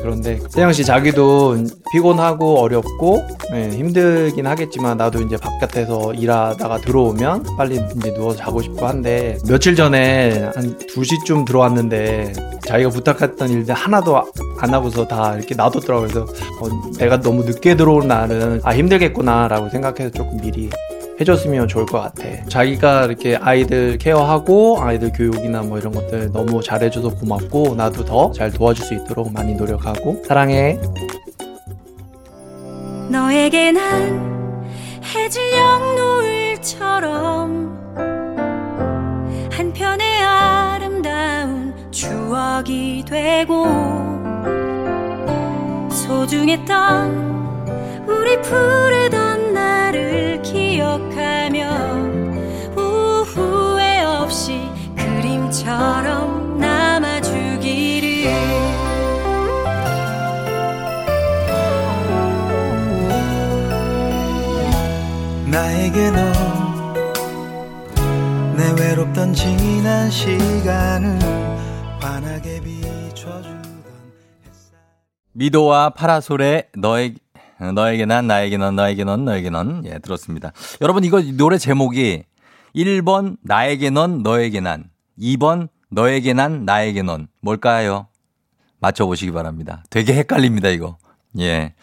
M: 그런데 세영 씨 자기도 피곤하고 어렵고 예, 힘들긴 하겠지만 나도 이제 바깥에서 일하다가 들어오면 빨리 이제 누워서 자고 싶고 한데 며칠 전에 한 2시쯤 들어왔는데 자기가 부탁했던 일들 하나도 안 하고서 다 이렇게 놔뒀더라고요. 그래서 어, 내가 너무 늦게 들어온 날은 아 힘들겠구나라고 생각해서 조금 미리 해줬으면 좋을 것 같아. 자기가 이렇게 아이들 케어하고 아이들 교육이나 뭐 이런 것들 너무 잘해줘서 고맙고 나도 더 잘 도와줄 수 있도록 많이 노력하고 사랑해.
J: 너에게 난 해질녘 노을처럼 한편의 아름다운 추억이 되고 소중했던 우리 푸르던 날을 기억하며 후회 없이 그림처럼 남아주기를.
D: 나에게 너 내 외롭던 지난 시간을 환하게 비춰주던
A: 미도와 파라솔의 너에게 너에게 난 나에게 넌 너에게 넌 너에게 넌 예, 들었습니다. 여러분 이거 노래 제목이 1번 나에게 넌 너에게 난 2번 너에게 난 나에게 넌 뭘까요? 맞춰 보시기 바랍니다. 되게 헷갈립니다, 이거. 예.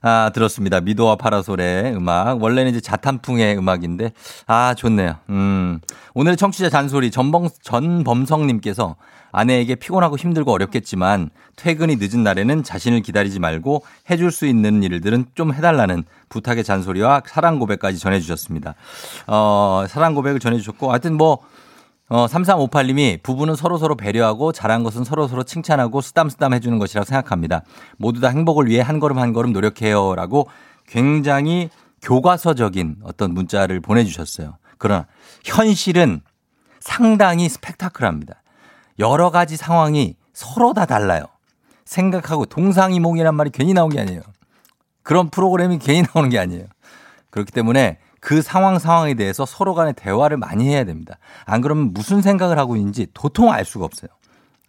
A: 아, 들었습니다. 미도와 파라솔의 음악. 원래는 이제 자탄풍의 음악인데, 아, 좋네요. 음. 오늘의 청취자 잔소리 전범, 전범성님께서 아내에게 피곤하고 힘들고 어렵겠지만 퇴근이 늦은 날에는 자신을 기다리지 말고 해줄 수 있는 일들은 좀 해달라는 부탁의 잔소리와 사랑 고백까지 전해주셨습니다. 어, 사랑 고백을 전해주셨고, 하여튼 뭐, 어, 3358님이 부부는 서로서로 배려하고 잘한 것은 서로서로 칭찬하고 쓰담쓰담 해주는 것이라고 생각합니다. 모두 다 행복을 위해 한 걸음 한 걸음 노력해요. 라고 굉장히 교과서적인 어떤 문자를 보내주셨어요. 그러나 현실은 상당히 스펙타클합니다. 여러 가지 상황이 서로 다 달라요. 생각하고 동상이몽이란 말이 괜히 나온 게 아니에요. 그런 프로그램이 괜히 나오는 게 아니에요. 그렇기 때문에 그 상황 상황에 대해서 서로 간에 대화를 많이 해야 됩니다. 안 그러면 무슨 생각을 하고 있는지 도통 알 수가 없어요.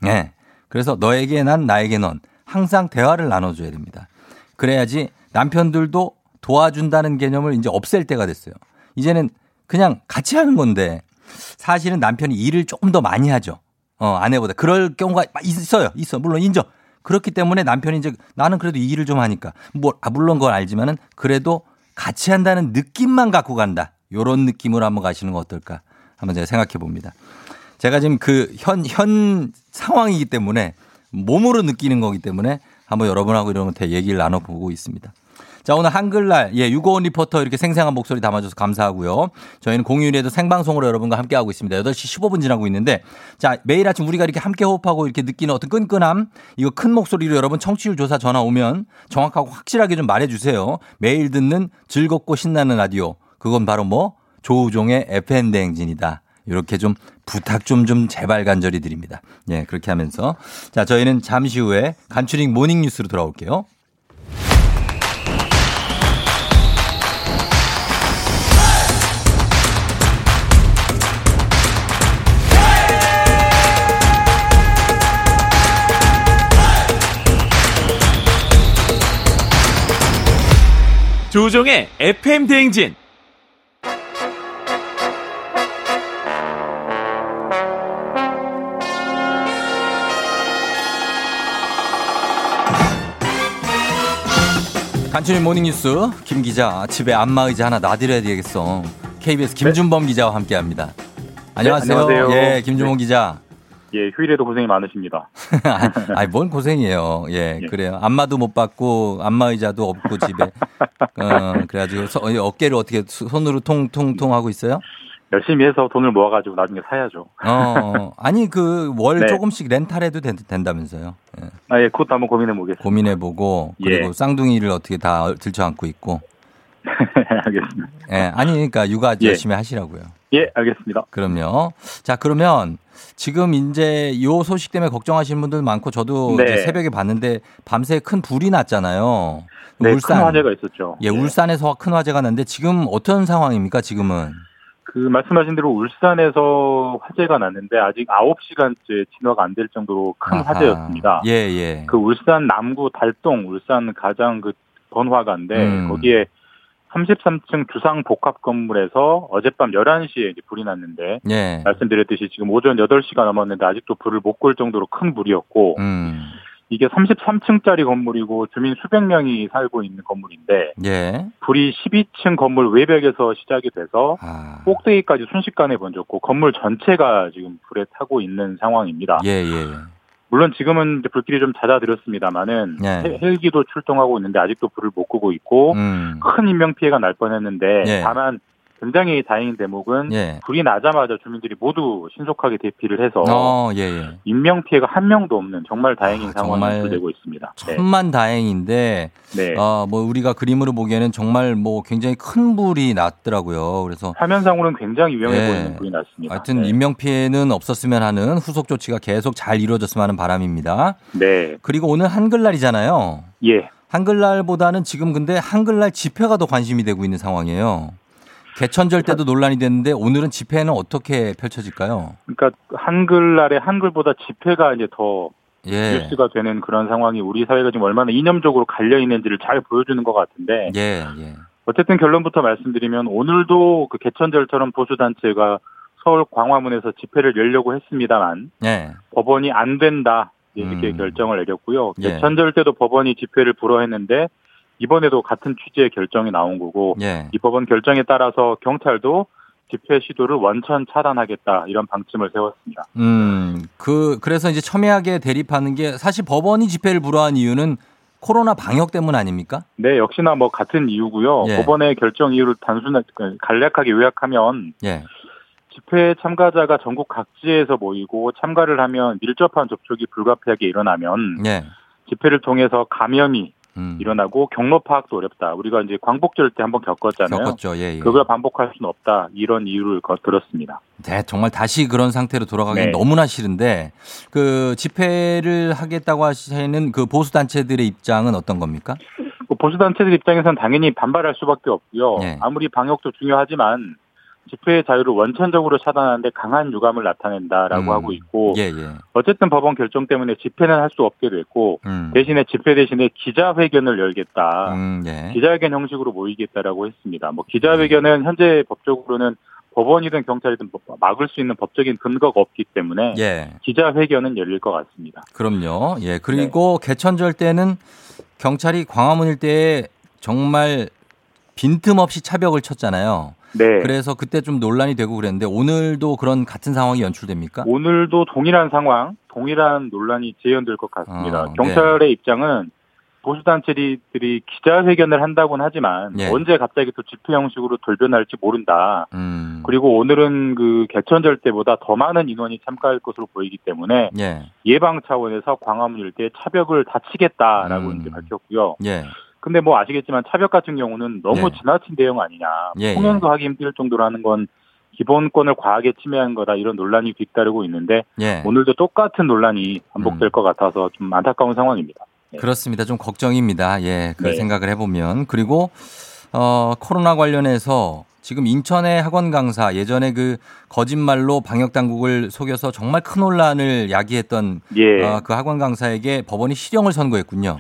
A: 네. 그래서 너에게 난 나에게 넌 항상 대화를 나눠줘야 됩니다. 그래야지 남편들도 도와준다는 개념을 이제 없앨 때가 됐어요. 이제는 그냥 같이 하는 건데 사실은 남편이 일을 조금 더 많이 하죠. 어, 아내보다. 그럴 경우가 있어요. 있어. 물론 인정. 그렇기 때문에 남편이 이제 나는 그래도 이 일을 좀 하니까 뭐, 아, 물론 그걸 알지만은 그래도 같이 한다는 느낌만 갖고 간다. 요런 느낌으로 한번 가시는 거 어떨까? 한번 제가 생각해 봅니다. 제가 지금 그 현, 현 상황이기 때문에 몸으로 느끼는 거기 때문에 한번 여러분하고 이런 거 얘기를 나눠보고 있습니다. 자, 오늘 한글날, 예, 유고원 리포터 이렇게 생생한 목소리 담아줘서 감사하고요. 저희는 공휴일에도 생방송으로 여러분과 함께하고 있습니다. 8시 15분 지나고 있는데, 자, 매일 아침 우리가 이렇게 함께 호흡하고 이렇게 느끼는 어떤 끈끈함, 이거 큰 목소리로 여러분 청취율 조사 전화 오면 정확하고 확실하게 좀 말해주세요. 매일 듣는 즐겁고 신나는 라디오. 그건 바로 뭐? 조우종의 FM대행진이다. 이렇게 좀 부탁 좀 좀 제발 간절히 드립니다. 예, 그렇게 하면서. 자, 저희는 잠시 후에 간추린 모닝 뉴스로 돌아올게요.
N: 조종의 FM 대행진.
A: 간추린 모닝뉴스 김 기자 집에 안마의자 하나 놔드려야 되겠어. KBS 네. 김준범 기자와 함께합니다. 안녕하세요.
O: 네, 안녕하세요.
A: 예, 김준범 네. 기자.
O: 예, 휴일에도 고생이 많으십니다.
A: 아니, 뭔 고생이에요. 예, 그래요. 안마도 못 받고, 안마의자도 없고, 집에. 어, 그래가지고, 서- 어깨를 어떻게 수- 손으로 통통통 하고 있어요?
O: 열심히 해서 돈을 모아가지고 나중에 사야죠.
A: 어, 아니, 그, 월
O: 네.
A: 조금씩 렌탈해도 된, 된다면서요. 예.
O: 아, 예, 그것도 한번 고민해 보겠습니다.
A: 고민해보고, 그리고
O: 예.
A: 쌍둥이를 어떻게 다 들쳐 안고 있고.
O: 알겠습니다.
A: 예, 아니, 그러니까 육아
O: 예.
A: 열심히 하시라고요.
O: 예, 알겠습니다.
A: 그럼요. 자, 그러면 지금 이제 요 소식 때문에 걱정하시는 분들 많고 저도
O: 네.
A: 새벽에 봤는데 밤새 큰 불이 났잖아요.
O: 네, 큰 화재가 있었죠.
A: 예, 울산에서 큰 화재가 났는데 지금 어떤 상황입니까, 지금은?
O: 그 말씀하신 대로 울산에서 화재가 났는데 아직 9시간째 진화가 안 될 정도로 큰
A: 아하.
O: 화재였습니다.
A: 예, 예.
O: 그 울산 남구 달동 울산 가장 그 번화가인데
A: 음.
O: 거기에 33층 주상 복합 건물에서 어젯밤 11시에 이제 불이 났는데
A: 예.
O: 말씀드렸듯이 지금 오전 8시가 넘었는데 아직도 불을 못 끌 정도로 큰 불이었고
A: 음.
O: 이게 33층짜리 건물이고 주민 수백 명이 살고 있는 건물인데
A: 예.
O: 불이 12층 건물 외벽에서 시작이 돼서
A: 아.
O: 꼭대기까지 순식간에 번졌고 건물 전체가 지금 불에 타고 있는 상황입니다.
A: 예, 예.
O: 물론 지금은 불길이 좀 잦아들었습니다만은
A: 예.
O: 헬- 헬기도 출동하고 있는데 아직도 불을 못 끄고 있고
A: 음.
O: 큰 인명 피해가 날 뻔했는데
A: 예.
O: 다만 굉장히 다행인 대목은
A: 예.
O: 불이 나자마자 주민들이 모두 신속하게 대피를 해서
A: 어, 예, 예.
O: 인명 피해가 한 명도 없는 정말 다행인 상황이
A: 정말
O: 연출되고 있습니다. 네.
A: 천만 다행인데,
O: 네.
A: 어, 뭐 우리가 그림으로 보기에는 정말 뭐 굉장히 큰 불이 났더라고요. 그래서
O: 화면상으로는 굉장히 위험해
A: 예.
O: 보이는 불이 났습니다.
A: 하여튼 인명 피해는 없었으면 하는 후속 조치가 계속 잘 이루어졌으면 하는 바람입니다.
O: 네.
A: 그리고 오늘 한글날이잖아요.
O: 예.
A: 한글날보다는 지금 근데 한글날 집회가 더 관심이 되고 있는 상황이에요. 개천절 때도 논란이 됐는데 오늘은 집회는 어떻게 펼쳐질까요?
O: 그러니까 한글날에 한글보다 집회가 이제 더
A: 예.
O: 뉴스가 되는 그런 상황이 우리 사회가 지금 얼마나 이념적으로 갈려 있는지를 잘 보여주는 것 같은데
A: 예, 예.
O: 어쨌든 결론부터 말씀드리면 오늘도 그 개천절처럼 보수 단체가 서울 광화문에서 집회를 열려고 했습니다만
A: 예.
O: 법원이 안 된다 이렇게
A: 음.
O: 결정을 내렸고요.
A: 예.
O: 개천절 때도 법원이 집회를 불허했는데 이번에도 같은 취지의 결정이 나온 거고
A: 예.
O: 이 법원 결정에 따라서 경찰도 집회 시도를 원천 차단하겠다 이런 방침을 세웠습니다.
A: 음, 그, 그래서 이제 첨예하게 대립하는 게 사실 법원이 집회를 불허한 이유는 코로나 방역 때문 아닙니까?
O: 네, 역시나 뭐 같은 이유고요.
A: 예.
O: 법원의 결정 이유를 단순하게 간략하게 요약하면
A: 예.
O: 집회 참가자가 전국 각지에서 모이고 참가를 하면 밀접한 접촉이 불가피하게 일어나면
A: 예.
O: 집회를 통해서 감염이
A: 음.
O: 일어나고 경로 파악도 어렵다. 우리가 이제 광복절 때 한번 겪었잖아요.
A: 겪었죠. 예, 예.
O: 그걸 반복할 수는 없다. 이런 이유를 거- 들었습니다.
A: 네, 정말 다시 그런 상태로 돌아가긴
O: 네.
A: 너무나 싫은데 그 집회를 하겠다고 하시는 그 보수 단체들의 입장은 어떤 겁니까?
O: 그 보수 단체들 입장에서는 당연히 반발할 수밖에 없고요.
A: 예.
O: 아무리 방역도 중요하지만 집회의 자유를 원천적으로 차단하는데 강한 유감을 나타낸다라고
A: 음.
O: 하고 있고
A: 예, 예.
O: 어쨌든 법원 결정 때문에 집회는 할 수 없게 됐고
A: 음.
O: 대신에 집회 대신에 기자회견을 열겠다.
A: 음, 예.
O: 기자회견 형식으로 모이겠다라고 했습니다. 뭐 기자회견은 현재 법적으로는 법원이든 경찰이든 뭐 막을 수 있는 법적인 근거가 없기 때문에
A: 예.
O: 기자회견은 열릴 것 같습니다.
A: 그럼요. 예. 그리고 개천절 때는 경찰이 광화문 일대에 정말 빈틈없이 차벽을 쳤잖아요.
O: 네.
A: 그래서 그때 좀 논란이 되고 그랬는데 오늘도 그런 같은 상황이 연출됩니까?
O: 오늘도 동일한 상황, 동일한 논란이 재현될 것 같습니다.
A: 어,
O: 경찰의 입장은 보수단체들이 기자회견을 한다고는 하지만
A: 예.
O: 언제 갑자기 또 집회 형식으로 돌변할지 모른다.
A: 음.
O: 그리고 오늘은 그 개천절 때보다 더 많은 인원이 참가할 것으로 보이기 때문에
A: 예.
O: 예방 차원에서 광화문 일대 차벽을 다치겠다라고
A: 음.
O: 이제 밝혔고요.
A: 예.
O: 근데 뭐 아시겠지만 차벽 같은 경우는 너무
A: 예.
O: 지나친 대응 아니냐.
A: 예,
O: 통행도 하기 힘들 정도로 하는 건 기본권을 과하게 침해한 거다 이런 논란이 뒤따르고 있는데
A: 예.
O: 오늘도 똑같은 논란이 반복될 것 같아서 좀 안타까운 상황입니다.
A: 그렇습니다. 좀 걱정입니다. 예, 그
O: 네.
A: 생각을 해보면 그리고 어 코로나 관련해서 지금 인천의 학원 강사 예전에 그 거짓말로 방역 당국을 속여서 정말 큰 혼란을 야기했던
O: 예.
A: 어, 그 학원 강사에게 법원이 실형을 선고했군요.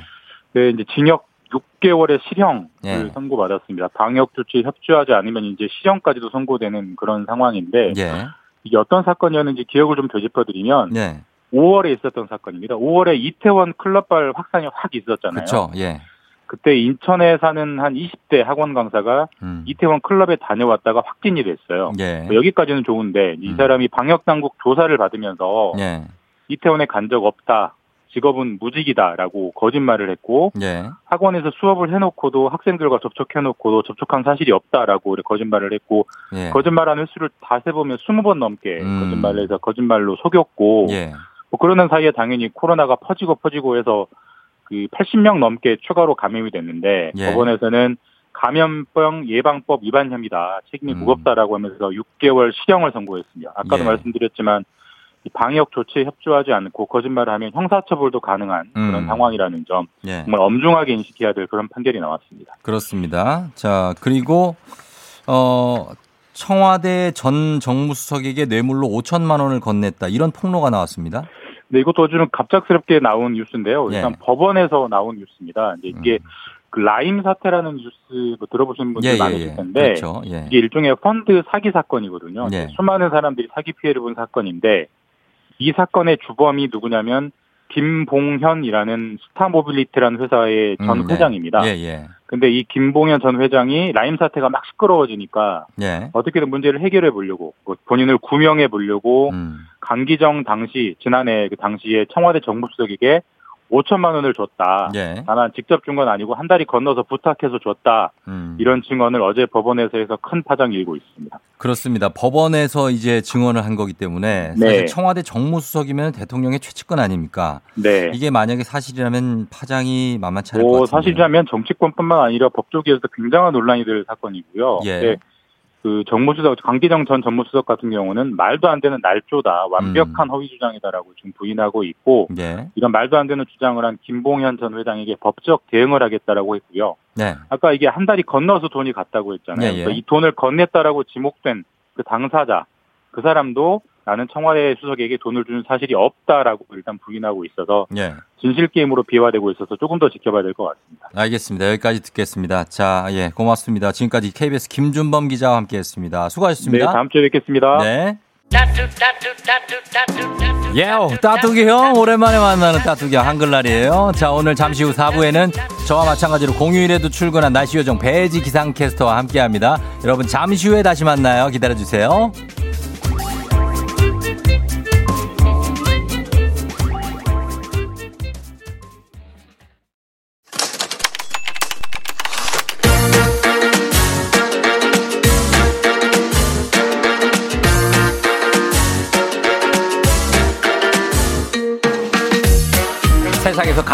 O: 네, 이제 징역 6개월의 실형을
A: 예.
O: 선고받았습니다. 방역 조치에 협조하지 않으면 이제 실형까지도 선고되는 그런 상황인데
A: 예.
O: 이게 어떤 사건이었는지 기억을 좀 되짚어드리면
A: 예.
O: 5월에 있었던 사건입니다. 5월에 이태원 클럽발 확산이 확 있었잖아요.
A: 그렇죠. 예.
O: 그때 인천에 사는 한 20대 학원 강사가 이태원 클럽에 다녀왔다가 확진이 됐어요.
A: 음. 예.
O: 뭐 여기까지는 좋은데 이 사람이 방역 당국 조사를 받으면서
A: 예.
O: 이태원에 간 적 없다. 직업은 무직이다라고 거짓말을 했고
A: 예.
O: 학원에서 수업을 해놓고도 학생들과 접촉해놓고도 접촉한 사실이 없다라고 거짓말을 했고
A: 예.
O: 거짓말하는 횟수를 다 세보면 20번 넘게
A: 음.
O: 거짓말을 해서 거짓말로 속였고
A: 예.
O: 뭐 그러는 사이에 당연히 코로나가 퍼지고 퍼지고 해서 그 80명 넘게 추가로 감염이 됐는데
A: 예.
O: 법원에서는 감염병 예방법 위반 혐의다 책임이
A: 음.
O: 무겁다라고 하면서 6개월 실형을 선고했습니다. 아까도
A: 예.
O: 말씀드렸지만 이 방역 조치에 협조하지 않고 거짓말을 하면 형사처벌도 가능한 그런
A: 음.
O: 상황이라는 점
A: 예.
O: 정말 엄중하게 인식해야 될 그런 판결이 나왔습니다.
A: 그렇습니다. 자, 그리고 어 청와대 전 정무수석에게 뇌물로 5천만 원을 건넸다. 이런 폭로가 나왔습니다.
O: 네, 이것도 좀 갑작스럽게 나온 뉴스인데요. 일단
A: 예.
O: 법원에서 나온 뉴스입니다. 이제 이게 그 라임 사태라는 뉴스 뭐 들어보신 분들
A: 음. 예, 예,
O: 많으실
A: 예.
O: 텐데
A: 그렇죠. 예.
O: 이게 일종의 펀드 사기 사건이거든요.
A: 예.
O: 수많은 사람들이 사기 피해를 본 사건인데 이 사건의 주범이 누구냐면 김봉현이라는 스타모빌리티라는 회사의 전
A: 음, 네.
O: 회장입니다.
A: 예, 예.
O: 근데 이 김봉현 전 회장이 라임 사태가 막 시끄러워지니까
A: 예.
O: 어떻게든 문제를 해결해 보려고 뭐 본인을 구명해 보려고
A: 음.
O: 강기정 당시 지난해 그 당시에 청와대 정무수석에게 5천만 원을 줬다.
A: 예.
O: 다만 직접 준 건 아니고 한 다리 건너서 부탁해서 줬다.
A: 음.
O: 이런 증언을 어제 법원에서 해서 큰 파장이 일고 있습니다.
A: 그렇습니다. 법원에서 이제 증언을 한 거기 때문에
O: 네.
A: 사실 청와대 정무수석이면 대통령의 최측근 아닙니까?
O: 네.
A: 이게 만약에 사실이라면 파장이 만만치 않을
O: 것뭐
A: 같은데.
O: 사실이라면 정치권뿐만 아니라 법조계에서도 굉장한 논란이 될 사건이고요.
A: 예.
O: 근데 그 정무수석 강기정 전 정무수석 같은 경우는 말도 안 되는 날조다, 완벽한 허위 주장이다라고 지금 부인하고 있고
A: 음. 예.
O: 이런 말도 안 되는 주장을 한 김봉현 전 회장에게 법적 대응을 하겠다라고 했고요.
A: 네.
O: 아까 이게 한 달이 건너서 돈이 갔다고 했잖아요.
A: 예, 예.
O: 그래서 이 돈을 건넸다라고 지목된 그 당사자 그 사람도 나는 청와대 수석에게 돈을 준 사실이 없다라고 일단 부인하고 있어서
A: 예.
O: 진실 게임으로 비화되고 있어서 조금 더 지켜봐야 될 것 같습니다.
A: 알겠습니다. 여기까지 듣겠습니다. 자, 예, 고맙습니다. 지금까지 KBS 김준범 기자와 함께 했습니다. 수고하셨습니다.
O: 네, 다음 주에 뵙겠습니다.
A: 네. 예오, 따뚜기 형, 오랜만에 만나는 따뚜기 형, 한글날이에요. 자, 오늘 잠시 후 4부에는 저와 마찬가지로 공휴일에도 출근한 날씨 요정 배지 기상캐스터와 함께 합니다. 여러분, 잠시 후에 다시 만나요. 기다려주세요.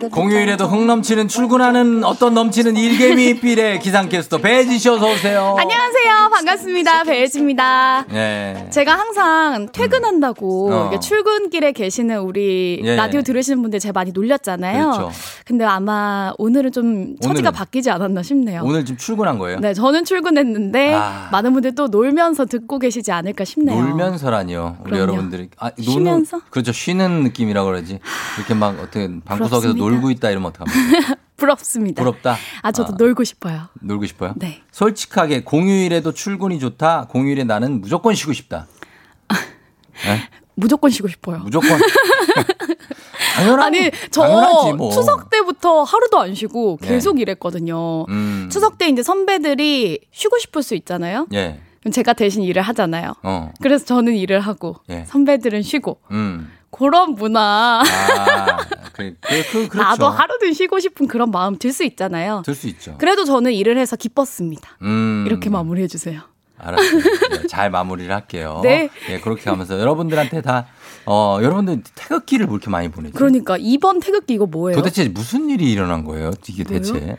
A: 공휴일에도 흥 넘치는 출근하는 어떤 넘치는 일개미 삘의 기상캐스터 배지 씨 어서 오세요.
P: 안녕하세요. 반갑습니다. 배혜지입니다.
A: 네.
P: 제가 항상 퇴근한다고
A: 어.
P: 이렇게 출근길에 계시는 우리
A: 예.
P: 라디오 들으시는 분들 제가 많이 놀렸잖아요.
A: 그렇죠.
P: 근데 아마 오늘은 좀 처지가
A: 오늘은-
P: 바뀌지 않았나 싶네요.
A: 오늘 지금 출근한 거예요?
P: 네, 저는 출근했는데
A: 아.
P: 많은 분들 또 놀면서 듣고 계시지 않을까 싶네요.
A: 놀면서라니요. 우리
P: 그럼요.
A: 여러분들이 아, 노는
P: 쉬면서?
A: 그렇죠. 쉬는 느낌이라고 그러지. 이렇게 막 어떻게 방구석에서. 놀고 있다 이러면 어떡합니까?
P: 부럽습니다.
A: 부럽다.
P: 아, 저도
A: 아.
P: 놀고 싶어요.
A: 놀고 싶어요?
P: 네.
A: 솔직하게 공휴일에도 출근이 좋다. 공휴일에 나는 무조건 쉬고 싶다. 네?
P: 무조건 쉬고 싶어요.
A: 무조건. 당연하,
P: 아니, 저
A: 당연하지 뭐.
P: 추석 때부터 하루도 안 쉬고
A: 네.
P: 계속 일했거든요.
A: 음.
P: 추석 때 이제 선배들이 쉬고 싶을 수 있잖아요.
A: 예.
P: 그럼 제가 대신 일을 하잖아요.
A: 어.
P: 그래서 저는 일을 하고
A: 예.
P: 선배들은 쉬고
A: 음.
P: 그런 문화.
A: 아, 그, 그, 그, 그렇죠.
P: 나도 하루든 쉬고 싶은 그런 마음 들 수 있잖아요.
A: 들 수 있죠.
P: 그래도 저는 일을 해서 기뻤습니다.
A: 음.
P: 이렇게 마무리해 주세요.
A: 알았어요. 네, 잘 마무리를 할게요.
P: 네.
A: 예, 그렇게 하면서 여러분들한테 다, 어, 여러분들 태극기를 왜 이렇게 많이 보내죠?
P: 그러니까 이번 태극기 이거 뭐예요?
A: 도대체 무슨 일이 일어난 거예요? 이게 대체?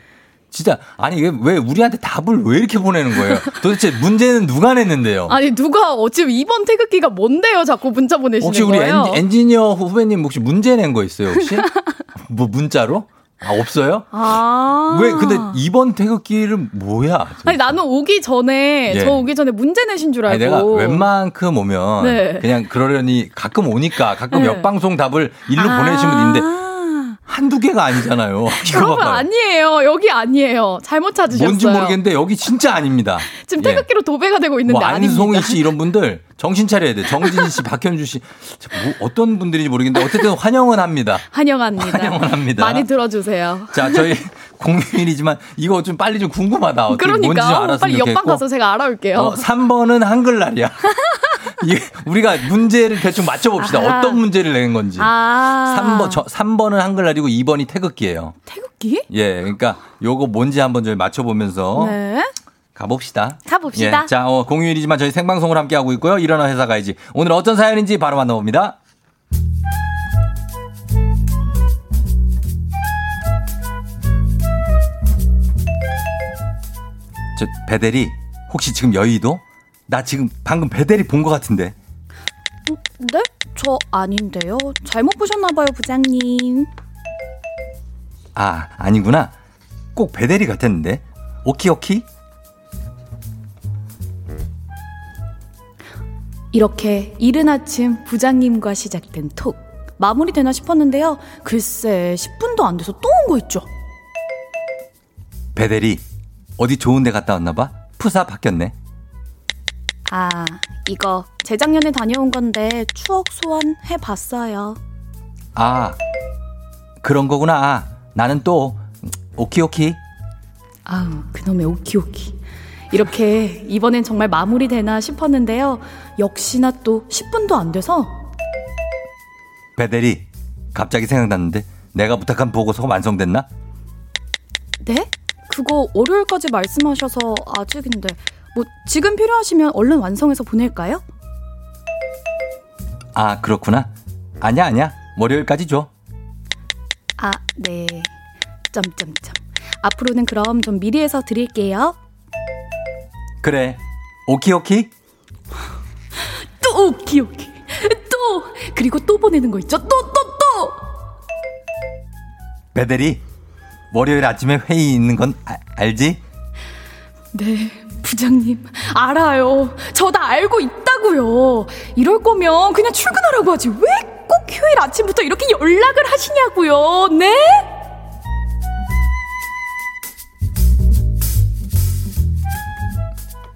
A: 진짜, 아니, 왜, 왜 우리한테 답을 왜 이렇게 보내는 거예요? 도대체 문제는 누가 냈는데요?
P: 아니 누가 어찌 이번 태극기가 뭔데요? 자꾸 문자 보내시는
A: 혹시 우리
P: 거예요?
A: 엔지, 엔지니어 후배님 혹시 문제 낸 거 있어요, 혹시? 뭐 문자로? 아, 없어요?
P: 아.
A: 왜, 근데 이번 태극기를 뭐야?
P: 아니 나는 오기 전에
A: 예.
P: 저 오기 전에 문제 내신 줄 알고.
A: 아니, 내가 웬만큼 오면
P: 네.
A: 그냥 그러려니 가끔 오니까 가끔
P: 네.
A: 옆방송 답을 일로
P: 아.
A: 보내신 분 있는데 한두 개가 아니잖아요.
P: 여러분. 아니에요. 여기 아니에요. 잘못 찾으셨어요.
A: 뭔지 모르겠는데 여기 진짜 아닙니다.
P: 지금
A: 예.
P: 태극기로 도배가 되고 있는데
A: 뭐
P: 아닙니다.
A: 안송이 씨 이런 분들 정신 차려야 돼. 정진 씨, 박현주 씨 뭐 어떤 분들인지 모르겠는데 어쨌든 환영은 합니다.
P: 환영합니다.
A: 환영은 합니다.
P: 많이 들어주세요.
A: 자, 저희 공휴일이지만 이거 좀 빨리 좀 궁금하다. 어떻게 뭔지 좀
P: 그러니까
A: 알았으면
P: 빨리
A: 좋겠고.
P: 옆방 가서 제가 알아올게요.
A: 어, 3번은 한글날이야. 우리가 문제를 대충 맞춰봅시다.
P: 아하.
A: 어떤 문제를 낸 건지.
P: 아.
A: 3번, 저, 3번은 한글날이고 2번이 태극기예요.
P: 태극기?
A: 예, 그러니까 요거 뭔지 한번 저희 맞춰보면서
P: 네.
A: 가봅시다.
P: 가봅시다.
A: 예, 자, 어, 공휴일이지만 저희 생방송을 함께 하고 있고요. 일어나 회사 가야지. 오늘 어떤 사연인지 바로 만나봅니다. 저, 배대리, 혹시 지금 여의도? 나 지금 방금 배대리 본 것 같은데.
P: 네? 저 아닌데요. 잘못 보셨나봐요, 부장님.
A: 아, 아니구나. 꼭 배대리 같았는데. 오키오키?
P: 이렇게 이른 아침 부장님과 시작된 톡. 마무리되나 싶었는데요. 글쎄, 10분도 안 돼서 또 온 거 있죠.
A: 배대리, 어디 좋은 데 갔다 왔나 봐? 푸사 바뀌었네.
P: 아, 이거 재작년에 다녀온 건데 추억 소환 해 봤어요.
A: 아, 그런 거구나. 아, 나는 또, 오키오키.
P: 아우, 그놈의 오키오키. 이렇게 이번엔 정말 마무리되나 싶었는데요. 역시나 또 10분도 안 돼서
A: 배대리, 갑자기 생각났는데, 내가 부탁한 보고서가 완성됐나?
P: 네? 그거 월요일까지 말씀하셔서 아직인데 뭐 지금 필요하시면 얼른 완성해서 보낼까요?
A: 아, 그렇구나. 아니야, 아니야. 월요일까지 줘.
P: 아, 네. 점점점. 앞으로는 그럼 좀 미리 해서 드릴게요.
A: 그래. 오키오키?
P: 또 오키오키. 또 그리고 또 보내는 거 있죠? 또 또 또.
A: 배대리, 월요일 아침에 회의 있는 건 아- 알지?
P: 네, 부장님 알아요. 저 다 알고 있다고요. 이럴 거면 그냥 출근하라고 하지. 왜 꼭 휴일 아침부터 이렇게 연락을 하시냐고요. 네?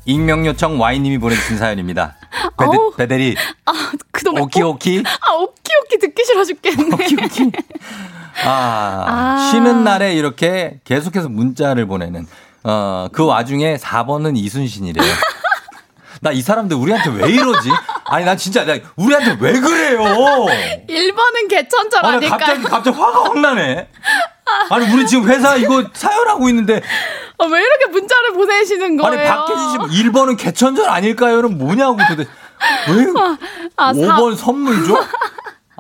A: 익명 요청 Y님이 보내주신 사연입니다. 배대,
P: 어우.
A: 배대리,
P: 아, 그동안
A: 오키오키?
P: 아, 오키오키 듣기 싫어 죽겠네.
A: 아,
P: 아.
A: 쉬는 날에 이렇게 계속해서 문자를 보내는, 어, 그 와중에 4번은 이순신이래요. 나 이 사람들 우리한테 왜 이러지? 아니, 난 진짜, 나 우리한테 왜 그래요?
P: 1번은 개천절
A: 아니,
P: 아닐까요?
A: 갑자기, 갑자기 화가 확 나네. 아니, 우리 지금 회사 이거 사연하고 있는데,
P: 아, 왜 이렇게 문자를 보내시는 거예요?
A: 아니, 박혜진 씨, 뭐 1번은 개천절 아닐까요?는 뭐냐고 도대체. 왜?
P: 아, 사-
A: 5번 선물 줘?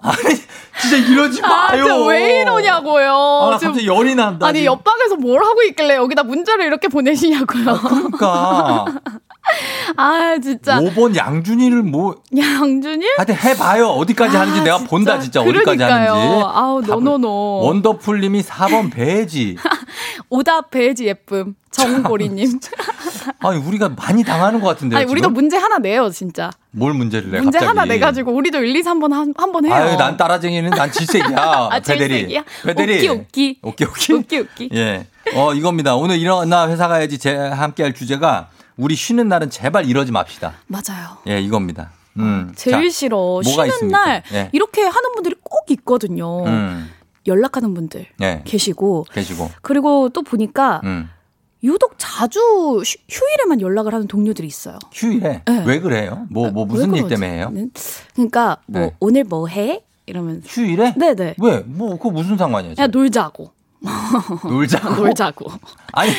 A: 아니, 진짜 이러지
P: 아,
A: 마요.
P: 진짜 왜 이러냐고요.
A: 아, 나 갑자기 열이 난다.
P: 아니,
A: 지금.
P: 옆방에서 뭘 하고 있길래 여기다 문자를 이렇게 보내시냐고요.
A: 그러니까.
P: 아, 진짜.
A: 5번 양준이를 뭐,
P: 양준일?
A: 하여튼 해봐요. 어디까지
P: 아,
A: 하는지 내가
P: 진짜.
A: 본다, 진짜. 어디까지
P: 그러니까요.
A: 하는지.
P: 아우, 노노노.
A: 원더풀님이 4번 배지.
P: 오답 배지 예쁨. 정보리님.
A: 아니, 우리가 많이 당하는 것 같은데.
P: 아니, 우리도 문제 하나 내요, 진짜.
A: 뭘 문제를 내,
P: 문제
A: 갑자기.
P: 하나 내가지고 우리도 1, 2, 3번 한, 한 번 해요.
A: 아유, 난 따라쟁이는 난 질색이야.
P: 아,
A: 배대리.
P: 질색이야?
A: 배대리.
P: 오키. 오키,
A: 오키.
P: 웃기, 웃기.
A: 예. 어, 이겁니다. 오늘 일어나 회사 가야지 제 함께 할 주제가 우리 쉬는 날은 제발 이러지 맙시다.
P: 맞아요.
A: 예, 이겁니다. 음.
P: 제일
A: 자,
P: 싫어. 쉬는
A: 있습니까?
P: 날
A: 예.
P: 이렇게 하는 분들이 꼭 있거든요.
A: 음.
P: 연락하는 분들
A: 예.
P: 계시고
A: 계시고.
P: 그리고 또 보니까
A: 음.
P: 유독 자주 휴, 휴일에만 연락을 하는 동료들이 있어요.
A: 휴일에
P: 네.
A: 왜 그래요? 뭐뭐 무슨
P: 왜
A: 일? 때문에 해요?
P: 그러니까 뭐
A: 네.
P: 오늘 뭐 해? 이러면
A: 휴일에?
P: 네네.
A: 왜? 뭐 그거 무슨 상관이에요?
P: 야 놀자고.
A: 놀자고.
P: 놀자고.
A: 아니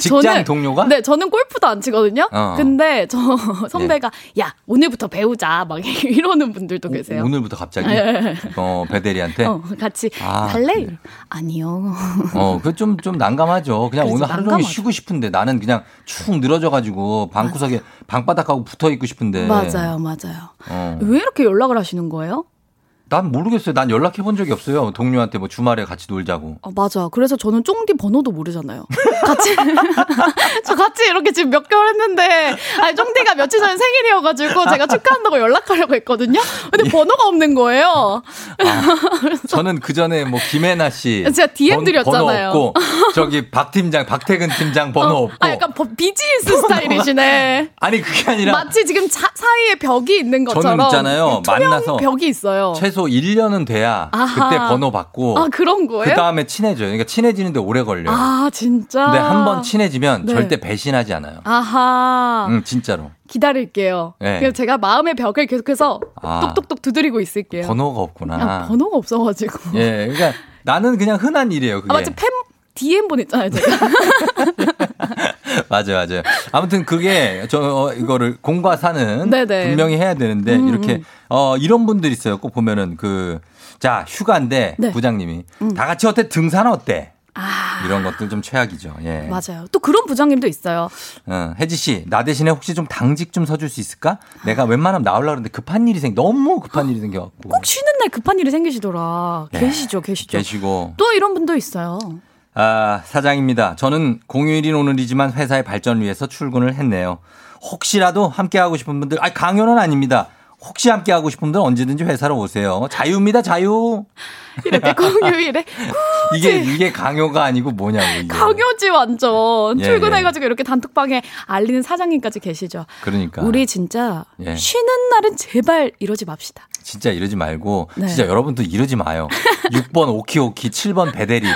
A: 직장
P: 저는-
A: 동료가?
P: 네, 저는 골프도 안 치거든요.
A: 어.
P: 근데 저 선배가 야 오늘부터 배우자 막 이러는 분들도 계세요.
A: 오늘부터 갑자기
P: 예.
A: 어 배대리한테
P: 어, 같이
A: 아,
P: 갈래? 아니요.
A: 어, 그 좀, 좀 난감하죠. 그냥 오늘 하루 종일
P: 난감하죠.
A: 쉬고 싶은데 나는 그냥 축 늘어져가지고 방구석에 방바닥하고 붙어 있고 싶은데.
P: 맞아요, 맞아요.
A: 어.
P: 왜 이렇게 연락을 하시는 거예요?
A: 난 모르겠어요. 난 연락해 본 적이 없어요. 동료한테 뭐 주말에 같이 놀자고.
P: 아, 맞아. 그래서 저는 쫑디 번호도 모르잖아요. 같이, 저 같이 이렇게 지금 몇 개월 했는데, 아니, 쫑디가 며칠 전에 생일이어가지고 제가 축하한다고 연락하려고 했거든요? 근데 번호가 없는 거예요.
A: 저는 그 전에 뭐 김혜나 씨
P: 제가 DM
A: 번-
P: 드렸잖아요.
A: 번호 없고 저기 박 팀장, 박태근 팀장 번호 없고.
P: 아, 약간 버- 비즈니스 스타일이시네.
A: 아니 그게 아니라
P: 마치 지금 차- 사이에 벽이 있는 것처럼.
A: 저는 있잖아요. 만나서
P: 벽이 있어요.
A: 최소 1년은 돼야
P: 아하.
A: 그때 번호 받고
P: 아, 그런 거예요?
A: 그 다음에 친해져요. 그러니까 친해지는데 오래 걸려요.
P: 아, 진짜.
A: 근데 한 번 친해지면
P: 네.
A: 절대 배신하지 않아요.
P: 아하.
A: 응, 진짜로.
P: 기다릴게요.
A: 네.
P: 그래서 제가 마음의 벽을 계속해서
A: 아.
P: 똑똑똑 두드리고 있을게요.
A: 번호가 없구나.
P: 아, 번호가 없어 가지고.
A: 예, 그러니까 나는 그냥 흔한 일이에요. 그게.
P: 아, 마치 팸, DM 보냈잖아요, 제가.
A: 맞아요, 맞아요. 아무튼 그게 저 어, 이거를 공과 사는
P: 네네.
A: 분명히 해야 되는데
P: 음,
A: 이렇게
P: 음.
A: 어 이런 분들 있어요. 꼭 보면은 그 자 휴가인데
P: 네.
A: 부장님이
P: 음.
A: 다 같이 어때 등산 어때
P: 아.
A: 이런 것들 좀 최악이죠. 예.
P: 맞아요. 또 그런 부장님도 있어요.
A: 어, 혜지 씨, 나 대신에 혹시 좀 당직 좀 서줄 수 있을까? 내가 웬만하면 나오려고 그러는데 급한 일이 생, 너무 급한 일이 생겨갖고.
P: 꼭 쉬는 날 급한 일이 생기시더라.
A: 네.
P: 계시죠, 계시죠.
A: 계시고.
P: 또 이런 분도 있어요.
A: 아, 사장입니다. 저는 공휴일인 오늘이지만 회사의 발전을 위해서 출근을 했네요. 혹시라도 함께하고 싶은 분들, 아 강요는 아닙니다. 혹시 함께 하고 싶은 분들 언제든지 회사로 오세요. 자유입니다, 자유.
P: 이렇게 공휴일에
A: 이게, 이게 강요가 아니고 뭐냐고, 이게.
P: 강요지 완전.
A: 예,
P: 출근해가지고 이렇게 단톡방에 알리는 사장님까지 계시죠.
A: 그러니까.
P: 우리 진짜
A: 예.
P: 쉬는 날은 제발 이러지 맙시다.
A: 진짜 이러지 말고,
P: 네.
A: 진짜 여러분도 이러지 마요. 6번 오키오키, 7번 배대리,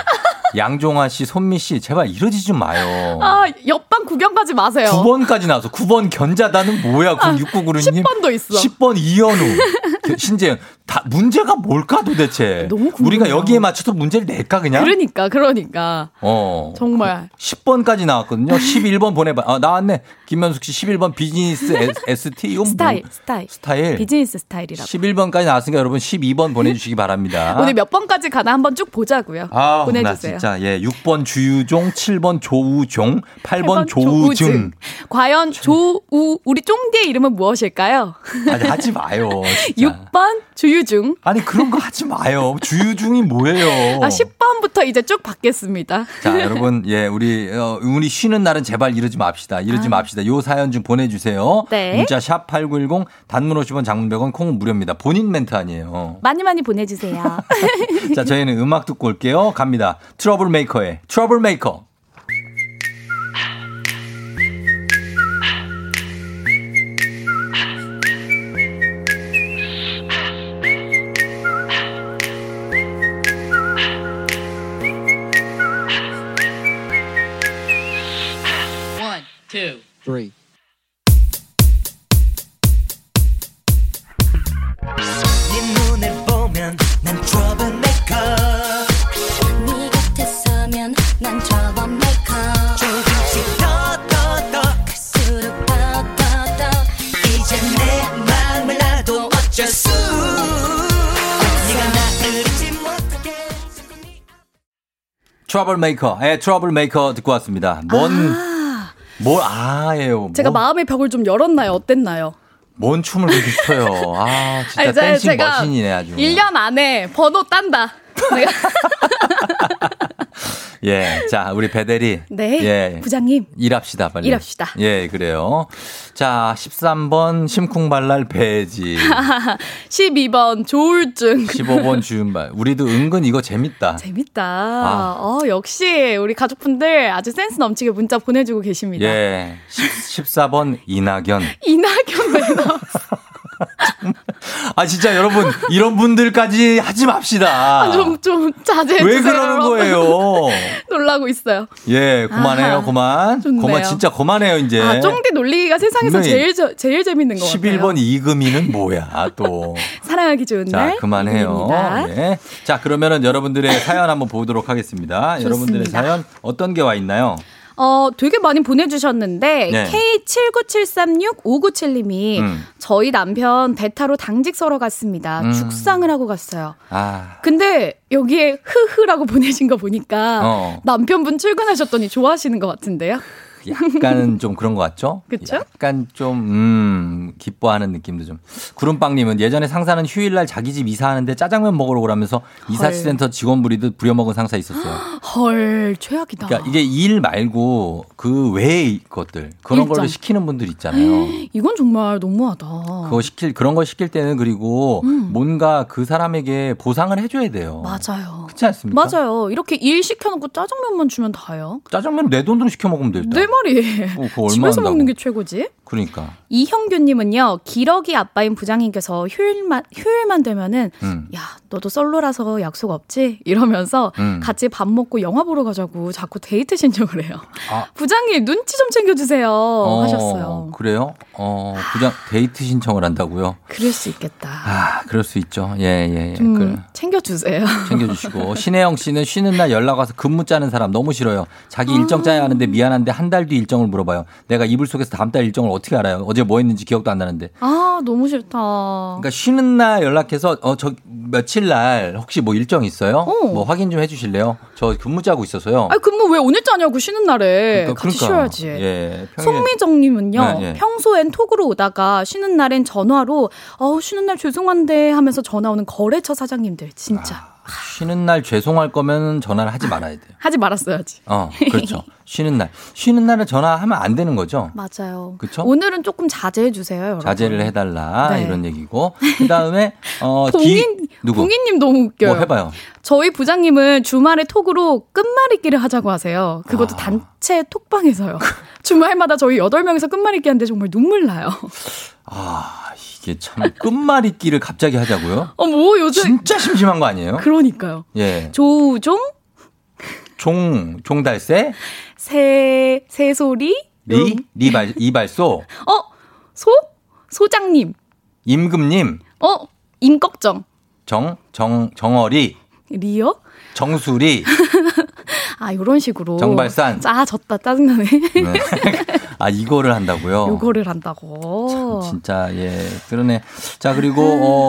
A: 양종아 씨, 손미 씨, 제발 이러지 좀 마요.
P: 아, 옆방 구경 가지 마세요.
A: 9번까지 나와서 9번 견자단은 뭐야? 그럼 6996님.
P: 10번도 있어.
A: 10번 이현우. 신재현. 다 문제가 뭘까 도대체? 우리가 여기에 맞춰서 문제를 낼까 그냥?
P: 그러니까, 그러니까.
A: 어.
P: 정말.
A: 10번까지 나왔거든요. 11번 보내봐. 아, 나왔네. 김현숙 씨 11번 비즈니스 S- ST. 이건
P: 스타일,
A: 뭐,
P: 스타일.
A: 스타일.
P: 비즈니스 스타일이라고.
A: 11번까지 나왔으니까 여러분 12번 보내주시기 바랍니다.
P: 오늘 몇 번까지 가나 한번 쭉 보자고요.
A: 아, 나
P: 보내주세요.
A: 진짜 예 6번 주유종, 7번 조우종, 8번
P: 8번
A: 조우증.
P: 과연 조우 우리 쫑디의 이름은 무엇일까요?
A: 아니 하지 마요. 진짜.
P: 6번 주유 중.
A: 아니 그런 거 하지 마요. 주유중이 뭐예요?
P: 아 10번부터 이제 쭉 받겠습니다.
A: 자, 여러분, 예, 우리, 어, 우리 쉬는 날은 제발 이러지 맙시다. 이러지
P: 아.
A: 맙시다. 요 사연 좀 보내주세요.
P: 네.
A: 문자 샵 8910, 단문 50원, 장문 100원, 콩은 무료입니다. 본인 멘트 아니에요.
P: 많이 많이 보내주세요.
A: 자, 저희는 음악 듣고 올게요. 갑니다. 트러블 메이커의 트러블 메이커. 트러블 메이커의 트러블 메이커 듣고 왔습니다. 뭔, 뭘, 아예요.
P: 제가
A: 뭐,
P: 마음의 벽을 좀 열었나요? 어땠나요?
A: 뭔 춤을 그렇게 춰요. 아, 진짜
P: 아니, 제-
A: dancing
P: 제가
A: machine이네, 아주.
P: 1년 안에 번호 딴다. 내가
A: 예. 자, 우리 배대리.
P: 네.
A: 예.
P: 부장님.
A: 일합시다, 빨리.
P: 일합시다.
A: 예, 그래요. 자, 13번 심쿵발랄 배지.
P: 12번 조울증.
A: 15번 주윤발. 우리도 은근 이거 재밌다.
P: 재밌다.
A: 아.
P: 어, 역시 우리 가족분들 아주 센스 넘치게 문자 보내주고 계십니다.
A: 예. 10, 14번 이낙연.
P: 이낙연 왜 나왔어?
A: 아, 진짜 여러분, 이런 분들까지 하지 맙시다.
P: 아, 좀, 좀 자제해 주세요.
A: 왜 그러는. 거예요?
P: 놀라고 있어요.
A: 예, 그만해요, 그만. 그만, 진짜 그만해요, 이제.
P: 아, 쫑디 놀리기가 세상에서 제일, 저- 제일 재밌는 것 같아요.
A: 11번 이금희는 뭐야, 또.
P: 사랑하기 좋은
A: 자,
P: 날.
A: 그만해요. 예. 자, 그러면은 여러분들의 사연 한번 보도록 하겠습니다. 여러분들의
P: 좋습니다.
A: 사연 어떤 게 와 있나요?
P: 어, 되게 많이 보내주셨는데,
A: 네.
P: K79736-597님이
A: 음.
P: 저희 남편 배 타러 당직 서러 갔습니다.
A: 음.
P: 축상을 하고 갔어요.
A: 아,
P: 근데 여기에 흐흐라고 보내신 거 보니까
A: 어.
P: 남편분 출근하셨더니 좋아하시는 것 같은데요?
A: 약간은 좀 그런 것 같죠?
P: 그쵸?
A: 약간 좀, 음, 기뻐하는 느낌도 좀. 구름빵님은 예전에 상사는 휴일날 자기 집 이사하는데 짜장면 먹으러 오라면서 이사시센터 직원 부리듯 부려먹은 상사 있었어요.
P: 헐, 최악이다.
A: 그러니까 이게 일 말고 그 외의 것들, 그런
P: 일정.
A: 걸로 시키는 분들 있잖아요.
P: 이건 정말 너무하다.
A: 그거 시킬, 그런 걸 시킬 때는 그리고
P: 음.
A: 뭔가 그 사람에게 보상을 해줘야 돼요.
P: 맞아요.
A: 그렇지 않습니까?
P: 맞아요. 이렇게 일 시켜놓고 짜장면만 주면 다요.
A: 짜장면 내 돈으로 시켜 먹으면 되죠.
P: 내 말이.
A: 어,
P: 집에서
A: 한다고.
P: 먹는 게 최고지.
A: 그러니까.
P: 이형규님은요, 기러기 아빠인 부장님께서 휴일만, 휴일만 되면은,
A: 음.
P: 야, 너도 솔로라서 약속 없지? 이러면서
A: 음.
P: 같이 밥 먹고 영화 보러 가자고 자꾸 데이트 신청을 해요.
A: 아.
P: 부장님, 눈치 좀 챙겨주세요.
A: 어,
P: 하셨어요.
A: 그래요? 어, 부장 데이트 신청을 한다고요?
P: 그럴 수 있겠다.
A: 아, 그럴 수 있죠. 예, 예, 예.
P: 좀
A: 그래.
P: 챙겨주세요.
A: 챙겨주시고. 신혜영 씨는 쉬는 날 연락 와서 근무 짜는 사람 너무 싫어요. 자기 일정 짜야 하는데 미안한데 한 달뒤 일정을 물어봐요. 내가 이불 속에서 다음 달 일정을 어떻게 알아요? 어제 뭐 했는지 기억도 안 나는데.
P: 아, 너무 싫다.
A: 그러니까 쉬는 날 연락해서 어 저 며칠 날 혹시 뭐 일정 있어요? 뭐 확인 좀 해주실래요? 저 근무 짜고 있어서요.
P: 아, 근무 왜 오늘 짜냐고 쉬는 날에
A: 그러니까,
P: 같이
A: 그러니까.
P: 쉬어야지.
A: 예. 평일에-
P: 송미정님은요,
A: 네, 예.
P: 평소엔 톡으로 오다가 쉬는 날엔 전화로, 어우, 쉬는 날 죄송한데 하면서 전화 오는 거래처 사장님들, 진짜.
A: 쉬는 날 죄송할 거면 전화를 하지 말아야 돼요.
P: 하지 말았어야지.
A: 어, 그렇죠. 쉬는 날. 쉬는 날에 전화하면 안 되는 거죠.
P: 맞아요.
A: 그쵸?
P: 오늘은 조금 자제해 주세요, 여러분.
A: 자제를 해 달라
P: 네.
A: 이런 얘기고 그 다음에 어
P: 봉인,
A: 기 누구
P: 봉인 님 너무 웃겨요.
A: 뭐 해 봐요.
P: 저희 부장님은 주말에 톡으로 끝말잇기를 하자고 하세요. 그것도
A: 아.
P: 단체 톡방에서요. 주말마다 저희 8명이서 끝말잇기 하는데 정말 눈물 나요.
A: 아 이게 참 끝말잇기를 갑자기 하자고요?
P: 어, 뭐 요즘.
A: 진짜 심심한 거 아니에요?
P: 그러니까요.
A: 예,
P: 조종,
A: 종 종달새
P: 새, 새소리,
A: 리 리발 이발소
P: 어, 소? 소장님,
A: 임금님
P: 어, 임꺽정,
A: 정 정 정어리
P: 리어?
A: 정수리
P: 아, 요런 식으로.
A: 정발산.
P: 아, 졌다. 짜증나네.
A: 네. 아 이거를 한다고요?
P: 요거를 한다고.
A: 진짜 예 그러네. 자 그리고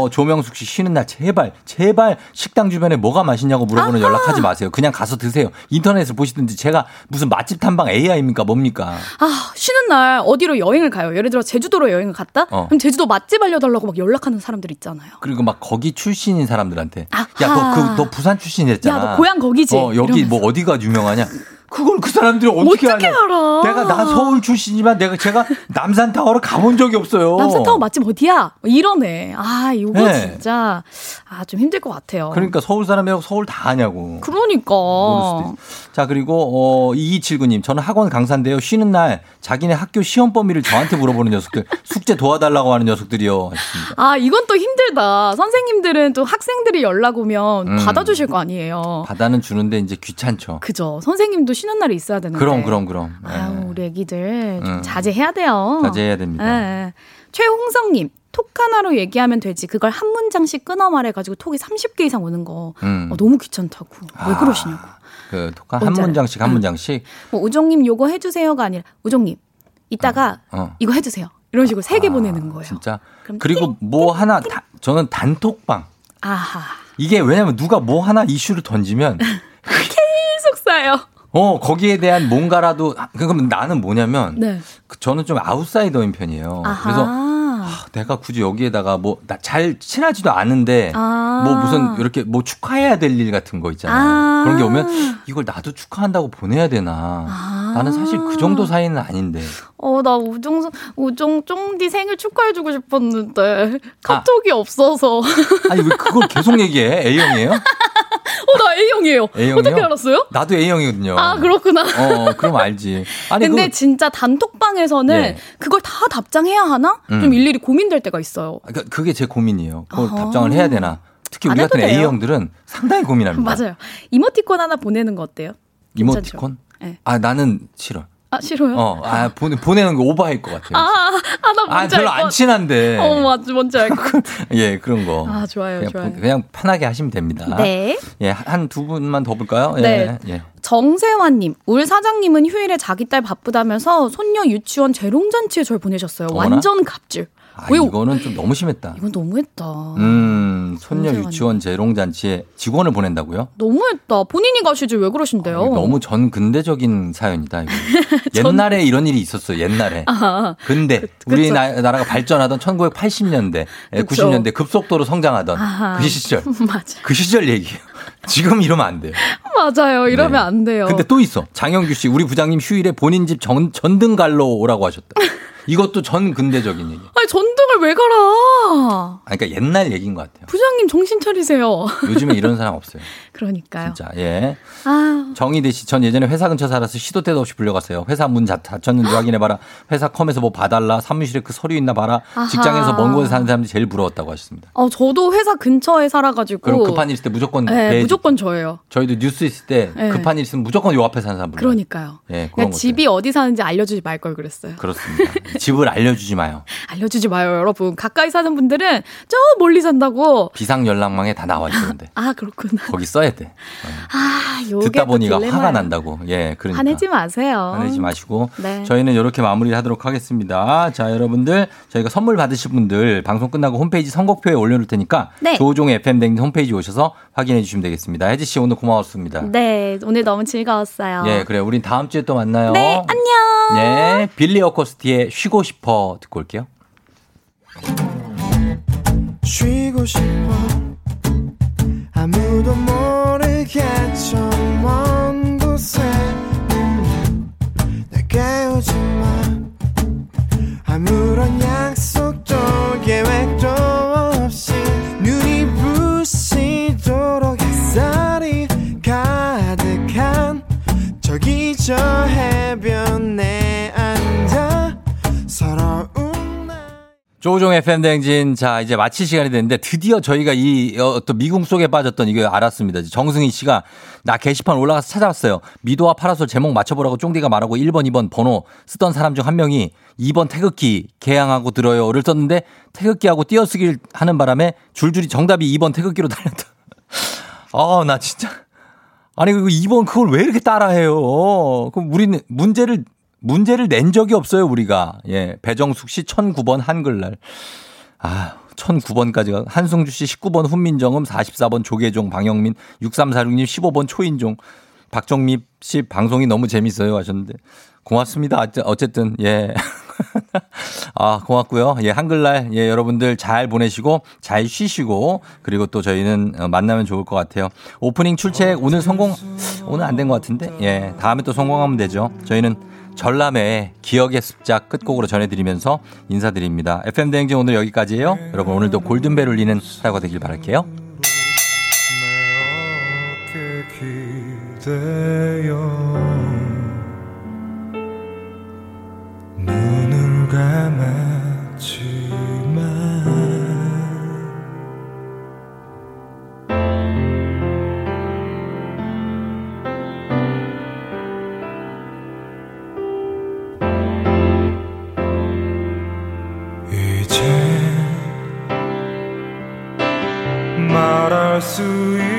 A: 어, 조명숙 씨 쉬는 날 제발 제발 식당 주변에 뭐가 맛있냐고 물어보는 연락하지 마세요. 그냥 가서 드세요. 인터넷을 보시든지 제가 무슨 맛집 탐방 AI입니까 뭡니까?
P: 아, 쉬는 날 어디로 여행을 가요? 예를 들어 제주도로 여행을 갔다?
A: 어.
P: 그럼 제주도 맛집 알려달라고 막 연락하는 사람들 있잖아요.
A: 그리고 막 거기 출신인 사람들한테
P: 아하.
A: 야너그 너 부산 출신이었잖아.
P: 야, 너 고향 거기지?
A: 어 여기
P: 이러면서.
A: 뭐 어디가 유명하냐? 그걸 그 사람들이 어떻게,
P: 어떻게? 알아?
A: 내가 나 서울 출신이지만 내가 제가 남산 타워를 가본 적이 없어요.
P: 남산 타워 맛집 어디야? 이러네. 아, 이거
A: 네.
P: 진짜 아, 좀 힘들 것 같아요.
A: 그러니까 서울 사람이라고 서울 다 아냐고.
P: 그러니까.
A: 자, 그리고, 어, 2279님. 저는 학원 강사인데요. 쉬는 날 자기네 학교 시험 범위를 저한테 물어보는 녀석들. 숙제 도와달라고 하는 녀석들이요. 하셨습니다.
P: 아, 이건 또 힘들다. 선생님들은 또 학생들이 연락 오면
A: 음.
P: 받아주실 거 아니에요.
A: 받아는 주는데 이제 귀찮죠.
P: 그죠. 선생님도 쉬는 날이 있어야 되는데.
A: 그럼, 그럼, 그럼. 예.
P: 아유, 우리 애기들 좀
A: 음.
P: 자제해야 돼요.
A: 자제해야 됩니다.
P: 예, 예. 최홍성님. 톡 하나로 얘기하면 되지. 그걸 한 문장씩 끊어 말해가지고 톡이 30개 이상 오는 거.
A: 음.
P: 어, 너무 귀찮다고. 왜 그러시냐고.
A: 그, 톡한 한. 문장씩 한 문장씩.
P: 뭐 우종님 요거 해주세요가 아니라 우종님 이따가
A: 어.
P: 이거 해주세요. 이런 식으로 세개 보내는 거예요.
A: 진짜. 그리고 뭐 하나, 다- 저는 단톡방.
P: 아하.
A: 이게 왜냐면 누가 뭐 하나 이슈를 던지면
P: 계속 쌓여.
A: 어, 거기에 대한 뭔가라도, 아, 그럼 나는 뭐냐면,
P: 네.
A: 그 저는 좀 아웃사이더인 편이에요.
P: 아하.
A: 그래서 아, 내가 굳이 여기에다가 뭐 나 잘 친하지도 않은데
P: 아.
A: 뭐 무슨 이렇게 뭐 축하해야 될 일 같은 거 있잖아요.
P: 아.
A: 그런 게 오면 이걸 나도 축하한다고 보내야 되나? 나는 사실 그 정도 사이는 아닌데.
P: 어, 나 우종, 우종 쫑디 생일 축하해 주고 싶었는데,
A: 아.
P: 카톡이 없어서.
A: 아니 왜 그걸 계속 얘기해? A형이에요?
P: 어, 나 A형이에요.
A: A형이요?
P: 어떻게 알았어요?
A: 나도 A형이거든요.
P: 아, 그렇구나.
A: 어, 그럼 알지. 아니
P: 근데
A: 그
P: 진짜 단톡방에서는
A: 네.
P: 그걸 다 답장해야 하나?
A: 음.
P: 좀 일일이 고민될 때가 있어요.
A: 그러니까 그게 제 고민이에요. 그걸
P: 아하.
A: 답장을 해야 되나? 특히 우리 같은
P: 돼요.
A: A형들은 상당히 고민합니다.
P: 맞아요. 이모티콘 하나 보내는 거 어때요?
A: 이모티콘?
P: 네.
A: 아 나는 싫어.
P: 아, 싫어요?
A: 어, 아 보내 보내는 거 오버할 것 같아요.
P: 아, 아, 나
A: 아,
P: 뭔지
A: 별로
P: 알안것
A: 친한데.
P: 어, 맞, 뭔지 알것 같아.
A: 예, 그런 거.
P: 아, 좋아요,
A: 그냥,
P: 좋아요.
A: 보- 그냥 편하게 하시면 됩니다.
P: 네.
A: 예, 한 두 분만 더 볼까요? 예,
P: 네.
A: 예.
P: 정세환님, 울 사장님은 휴일에 자기 딸 바쁘다면서 손녀 유치원 재롱잔치에 절 보내셨어요.
A: 어머나?
P: 완전 갑질.
A: 아,
P: 왜요?
A: 이거는 좀 너무 심했다.
P: 이건 너무했다.
A: 음, 손녀 유치원 재롱잔치에 직원을 보낸다고요?
P: 너무했다. 본인이 가시지 왜 그러신데요?
A: 너무 전 근대적인 사연이다. 이거. 옛날에 이런 일이 있었어요. 옛날에.
P: 아,
A: 근데 우리 나, 라가 발전하던 1980년대,
P: 그쵸.
A: 90년대 급속도로 성장하던
P: 아하.
A: 그 시절.
P: 맞아.
A: 그 시절 얘기예요. 지금 이러면 안 돼요.
P: 맞아요. 이러면
A: 네.
P: 안 돼요.
A: 근데 또 있어. 장영규 씨, 우리 부장님 휴일에 본인 집 전, 전등갈로 오라고 하셨다. 이것도 전 근대적인 얘기.
P: 아니 전등을 왜 갈아?
A: 아, 그러니까 옛날 얘기인 것 같아요.
P: 부장님 정신 차리세요.
A: 요즘에 이런 사람 없어요.
P: 그러니까요.
A: 진짜, 예.
P: 아,
A: 정희대 씨, 전 예전에 회사 근처 살아서 시도 때도 없이 불려갔어요. 회사 문 닫- 닫혔는지 확인해봐라. 회사 컴에서 뭐 봐달라. 사무실에 그 서류 있나 봐라.
P: 아하.
A: 직장에서 먼 곳에 사는 사람들이 제일 부러웠다고 하셨습니다.
P: 어, 저도 회사 근처에 살아가지고.
A: 그럼 급한 일 있을 때 무조건
P: 네,
A: 배지.
P: 무조건 저예요.
A: 저희도 뉴스 있을 때
P: 네.
A: 급한 일 있으면 무조건 요 앞에 사는 사람 불러요.
P: 그러니까요.
A: 예, 그런
P: 그러니까
A: 거.
P: 집이 어디 사는지 알려주지 말 걸 그랬어요.
A: 그렇습니다. 집을 알려주지 마요.
P: 알려주지 마요, 여러분. 가까이 사는 분들은 저 멀리 산다고.
A: 비상 연락망에 다 나와 있는데
P: 아, 그렇구나.
A: 거기 써야 돼.
P: 아, 요게
A: 듣다
P: 또
A: 보니까
P: 딜레마예요.
A: 화가 난다고. 예, 그러니까.
P: 화내지 마세요.
A: 화내지 마시고
P: 네.
A: 저희는 이렇게 마무리하도록 하겠습니다. 자, 여러분들 저희가 선물 받으실 분들 방송 끝나고 홈페이지 선곡표에 올려놓을 테니까
P: 네.
A: 조종의 FM 댕 홈페이지 오셔서 확인해 주시면 되겠습니다. 혜지 씨 오늘 고마웠습니다.
P: 네, 오늘 너무 즐거웠어요.
A: 예, 그래. 우린 다음 주에 또 만나요.
P: 네, 안녕.
A: 예, 빌리 어코스티의 쉬고 싶어 듣고 올게요.
Q: 쉬고 싶어. 아무도 모르겠죠 먼 곳에. 내게 오지마. 아무런 약
A: 조우종 FM 댕진. 자, 이제 마칠 시간이 됐는데 드디어 저희가 이 어, 또 미궁 속에 빠졌던 이거 알았습니다. 정승희 씨가 나 게시판 올라가서 찾아봤어요. 미도와 파라솔 제목 맞춰보라고 쫑디가 말하고 1번, 2번 번호 쓰던 사람 중 한 명이 2번 태극기 개항하고 들어요를 썼는데 태극기하고 띄어쓰기를 하는 바람에 줄줄이 정답이 2번 태극기로 달렸다. 아, 나 진짜. 아니, 그 2번 그걸 왜 이렇게 따라해요? 그럼 우리는 문제를 문제를 낸 적이 없어요, 우리가. 예. 배정숙 씨 1009번 한글날. 아, 1009번까지가. 한승주 씨 19번 훈민정음, 44번 조계종, 방영민, 6346님 15번 초인종. 박정미 씨 방송이 너무 재밌어요 하셨는데. 고맙습니다. 어쨌든, 예. 아, 고맙고요. 예, 한글날, 예, 여러분들 잘 보내시고, 잘 쉬시고, 그리고 또 저희는 어, 만나면 좋을 것 같아요. 오프닝 출첵 오늘 성공, 오늘 안 된 것 같은데? 예, 다음에 또 성공하면 되죠. 저희는 전람회의 기억의 습작 끝곡으로 전해드리면서 인사드립니다. FM대행진 오늘 여기까지예요. 여러분 오늘도 골든벨 울리는 하루가 되길 바랄게요.
Q: 눈을 감았 이제 말할 수